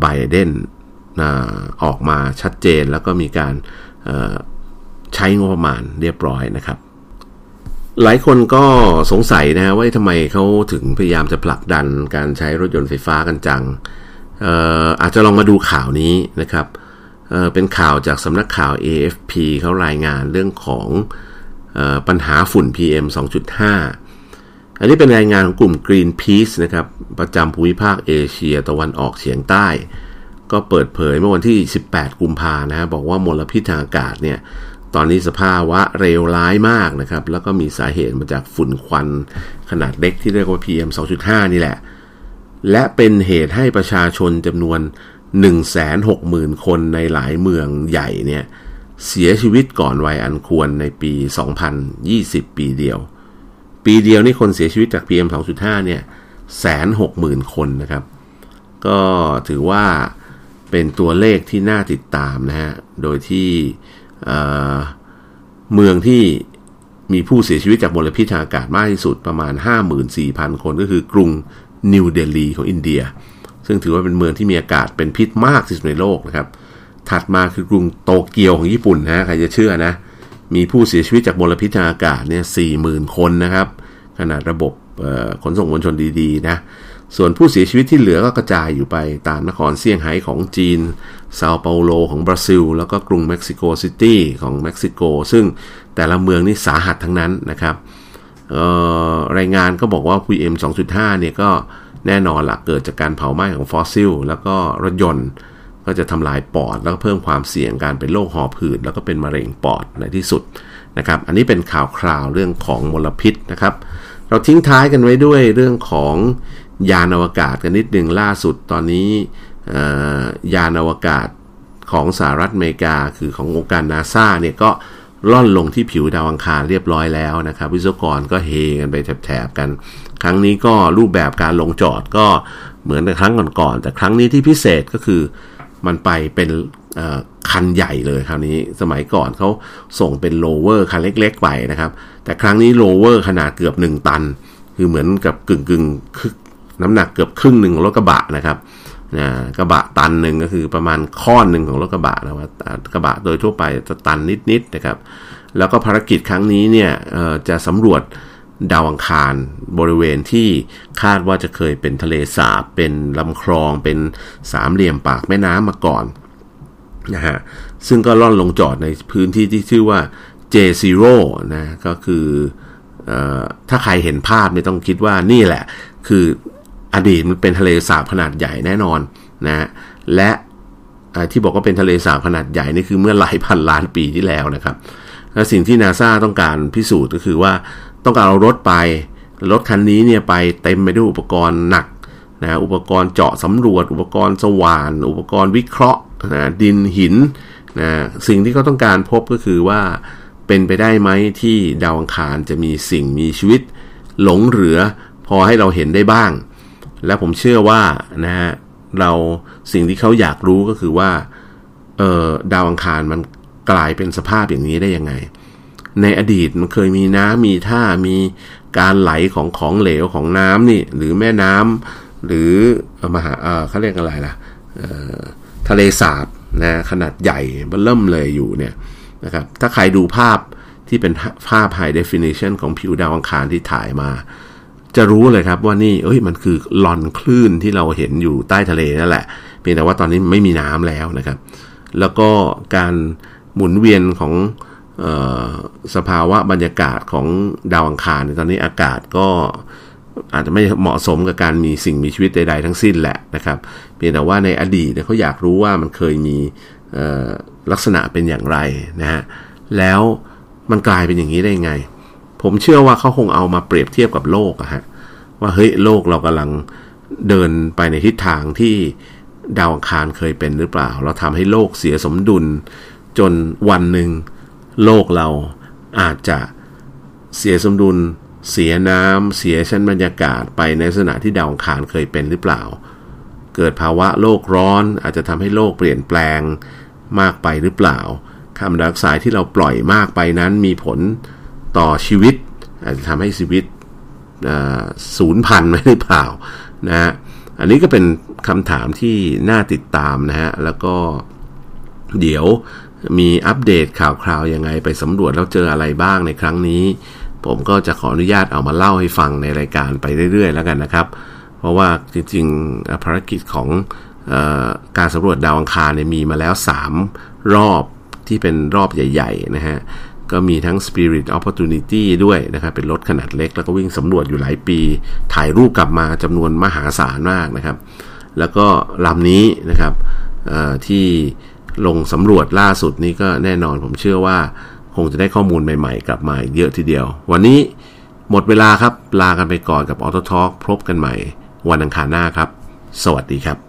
ไบเดนออกมาชัดเจนแล้วก็มีการใช้งบประมาณเรียบร้อยนะครับหลายคนก็สงสัยนะว่าทำไมเขาถึงพยายามจะผลักดันการใช้รถยนต์ไฟฟ้ากันจังอาอาจจะลองมาดูข่าวนี้นะครับเเป็นข่าวจากสำนักข่าว AFP เขารายงานเรื่องของอปัญหาฝุ่น PM 2.5 อันนี้เป็นรายงานของกลุ่ม Greenpeace นะครับ ประจำภูมิภาคเอเชียตะวันออกเฉียงใต้ ก็เปิดเผยเมื่อวันที่ 18 กุมภานะฮะบอกว่ามลพิษทางอากาศเนี่ย ตอนนี้สภาวะเร็วร้ายมากนะครับ แล้วก็มีสาเหตุมาจากฝุ่นควันขนาดเล็กที่เรียกว่า PM 2.5 นี่แหละ และเป็นเหตุให้ประชาชนจำนวน 160,000 คนในหลายเมืองใหญ่เนี่ยเสียชีวิตก่อนวัยอันควรในปี 2020 ปีเดียว ปีเดียวนี่คนเสียชีวิตจาก PM 2.5 เนี่ยแสนหกหมื่นคนนะครับ ก็ถือว่าเป็นตัวเลขที่น่าติดตามนะฮะ โดยที่เมืองที่มีผู้เสียชีวิตจากมลพิษทางอากาศมากที่สุดประมาณ 54,000 คนก็คือกรุงนิวเดลีของอินเดีย ซึ่งถือว่าเป็นเมืองที่มีอากาศเป็นพิษมากที่สุดในโลกนะครับ ถัดมาคือกรุงโตเกียวของญี่ปุ่นนะใครจะเชื่อนะ มีผู้เสียชีวิตจากมลพิษทางอากาศเนี่ย40,000คนนะครับ ขนาดระบบขนส่งมวลชนดีๆนะส่วนผู้เสียชีวิตที่เหลือก็กระจายอยู่ไปตามนครเซี่ยงไฮ้ของจีนซาเปาโลของบราซิล แล้วก็กรุงเม็กซิโกซิตี้ของเม็กซิโก ซึ่งแต่ละเมืองนี่สาหัสทั้งนั้นนะครับรายงานก็บอกว่า PM 2.5 เนี่ยก็แน่นอนละเกิดจากการเผาไหม้ของฟอสซิล แล้วก็รถยนต์ ก็จะทำลายปอดแล้วก็เพิ่มความเสี่ยงการเป็นโรคหอบหืดแล้วก็เป็นมะเร็งปอดในที่สุดนะครับ อันนี้เป็นข่าวคราวเรื่องของมลพิษนะครับ เราทิ้งท้ายกันไว้ด้วยเรื่องของยานอวกาศกันนิดหนึ่งล่าสุดตอนนี้ยานอวกาศของสหรัฐอเมริกาคือขององค์การนาซาเนี่ยก็ล่อนลงที่ผิวดาวอังคารเรียบร้อยแล้วนะครับ วิศวกรก็เฮกันไปแถบๆกัน ครั้งนี้ก็รูปแบบการลงจอดก็เหมือนในครั้งก่อนๆแต่ครั้งนี้ที่พิเศษก็คือ มันไปเป็นคันใหญ่เลยคราวนี้สมัยก่อนเขาส่งเป็นโลเวอร์คันเล็กๆไปนะครับ แต่ครั้งนี้โลเวอร์ขนาดเกือบ 1 ตัน คือเหมือนกับกึ่งกึ่งน้ำหนักเกือบครึ่งหนึ่งของรถกระบะนะครับนะกระบะตันหนึ่งก็คือประมาณครึ่งหนึ่งของรถกระบะนะว่ากระบะโดยทั่วไปจะตันนิดๆนะครับ แล้วก็ภารกิจครั้งนี้เนี่ยจะสำรวจ ดาวอังคารบริเวณที่คาดว่าจะเคยเป็นทะเลสาบเป็นลำคลองเป็นสามเหลี่ยมปากแม่น้ำมาก่อนนะฮะซึ่งก็ล่อนลงจอดในพื้นที่ที่ชื่อว่า J0 นะก็คืออถ้าใครเห็นภาพไม่ต้องคิดว่านี่แหละ คืออดีตมันเป็นทะเลสาบขนาดใหญ่แน่นอนนะและที่บอกว่าเป็นทะเลสาบขนาดใหญ่นี่คือเมื่อหลายพันล้านปีที่แล้วนะครับและสิ่งที่นาซาต้องการพิสูจน์ก็คือว่า ต้องการเอารถไป รถคันนี้เนี่ยไปเต็มไปด้วยอุปกรณ์หนักนะอุปกรณ์เจาะสำรวจ อุปกรณ์สว่าน อุปกรณ์วิเคราะห์นะดินหินนะสิ่งที่เขาต้องการพบก็คือว่าเป็นไปได้ไหมที่ดาวอังคารจะมีสิ่งมีชีวิต หลงเหลือพอให้เราเห็นได้บ้าง และผมเชื่อว่านะฮะเราสิ่งที่เขาอยากรู้ก็คือว่าเออดาวอังคารมันกลายเป็นสภาพอย่างนี้ได้ยังไง ในอดีตมันเคยมีน้ำมีท่ามีการไหลของของเหลวของน้ำนี่ หรือแม่น้ำหรือมหาเขาเรียกอะไรล่ะทะเลสาบนะขนาดใหญ่เบิ่มเลยอยู่เนี่ยนะครับถ้าใครดูภาพที่เป็นภาพ high definition ของผิวดาวอังคารที่ถ่ายมา จะรู้เลยครับว่านี่เอ้ยมันคือลอนคลื่นที่เราเห็นอยู่ใต้ทะเลนั่นแหละเพียงแต่ว่าตอนนี้ไม่มีน้ำแล้วนะครับ แล้วก็การหมุนเวียนของ สภาวะบรรยากาศของดาวอังคารตอนนี้อากาศก็อาจจะไม่เหมาะสมกับการมีสิ่งมีชีวิตใด ๆ ทั้งสิ้นแหละนะครับเพียงแต่ว่าในอดีตเขาอยากรู้ว่ามันเคยมีลักษณะเป็นอย่างไรนะฮะแล้วมันกลายเป็นอย่างนี้ได้ไง ผมเชื่อว่าเขาคงเอามาเปรียบเทียบกับโลกอะฮะว่าเฮ้ยโลกเรากำลังเดินไปในทิศทางที่ดาวอังคารเคยเป็นหรือเปล่า เราทำให้โลกเสียสมดุลจนวันหนึ่ง โลกเราอาจจะเสียสมดุล เสียน้ำเสียชั้นบรรยากาศไปในลักษณะที่ดาวคารเคยเป็นหรือเปล่า เกิดภาวะโลกร้อนอาจจะทำให้โลกเปลี่ยนแปลงมากไปหรือเปล่าคาร์บอนไดออกไซด์ที่เราปล่อยมากไปนั้นมีผลต่อชีวิต อาจจะทำให้ชีวิตศูนย์พันไม่หรือเปล่านะฮะอันนี้ก็เป็นคำถามที่น่าติดตามนะฮะแล้วก็เดี๋ยว มีอัปเดตข่าวคราวยังไงไปสำรวจแล้วเจออะไรบ้างในครั้งนี้ ผมก็จะขออนุญาตเอามาเล่าให้ฟังในรายการไปเรื่อยๆ แล้วกันนะครับ เพราะว่าจริงๆภารกิจของการสำรวจดาวอังคารเนี่ยมีมาแล้ว 3 รอบที่เป็นรอบใหญ่ๆนะฮะก็มีทั้ง Spirit Opportunity ด้วยนะครับ เป็นรถขนาดเล็ก แล้วก็วิ่งสำรวจอยู่หลายปี ถ่ายรูปกลับมาจำนวนมหาศาลมากนะครับ แล้วก็ลำนี้นะครับที่ ลงสำรวจล่าสุดนี้ก็แน่นอนผมเชื่อว่าคงจะได้ข้อมูลใหม่ๆ กลับมาเยอะทีเดียว วันนี้หมดเวลาครับ ลากันไปก่อนกับ Auto Talk พบกันใหม่ วันอังคารหน้าครับ สวัสดีครับ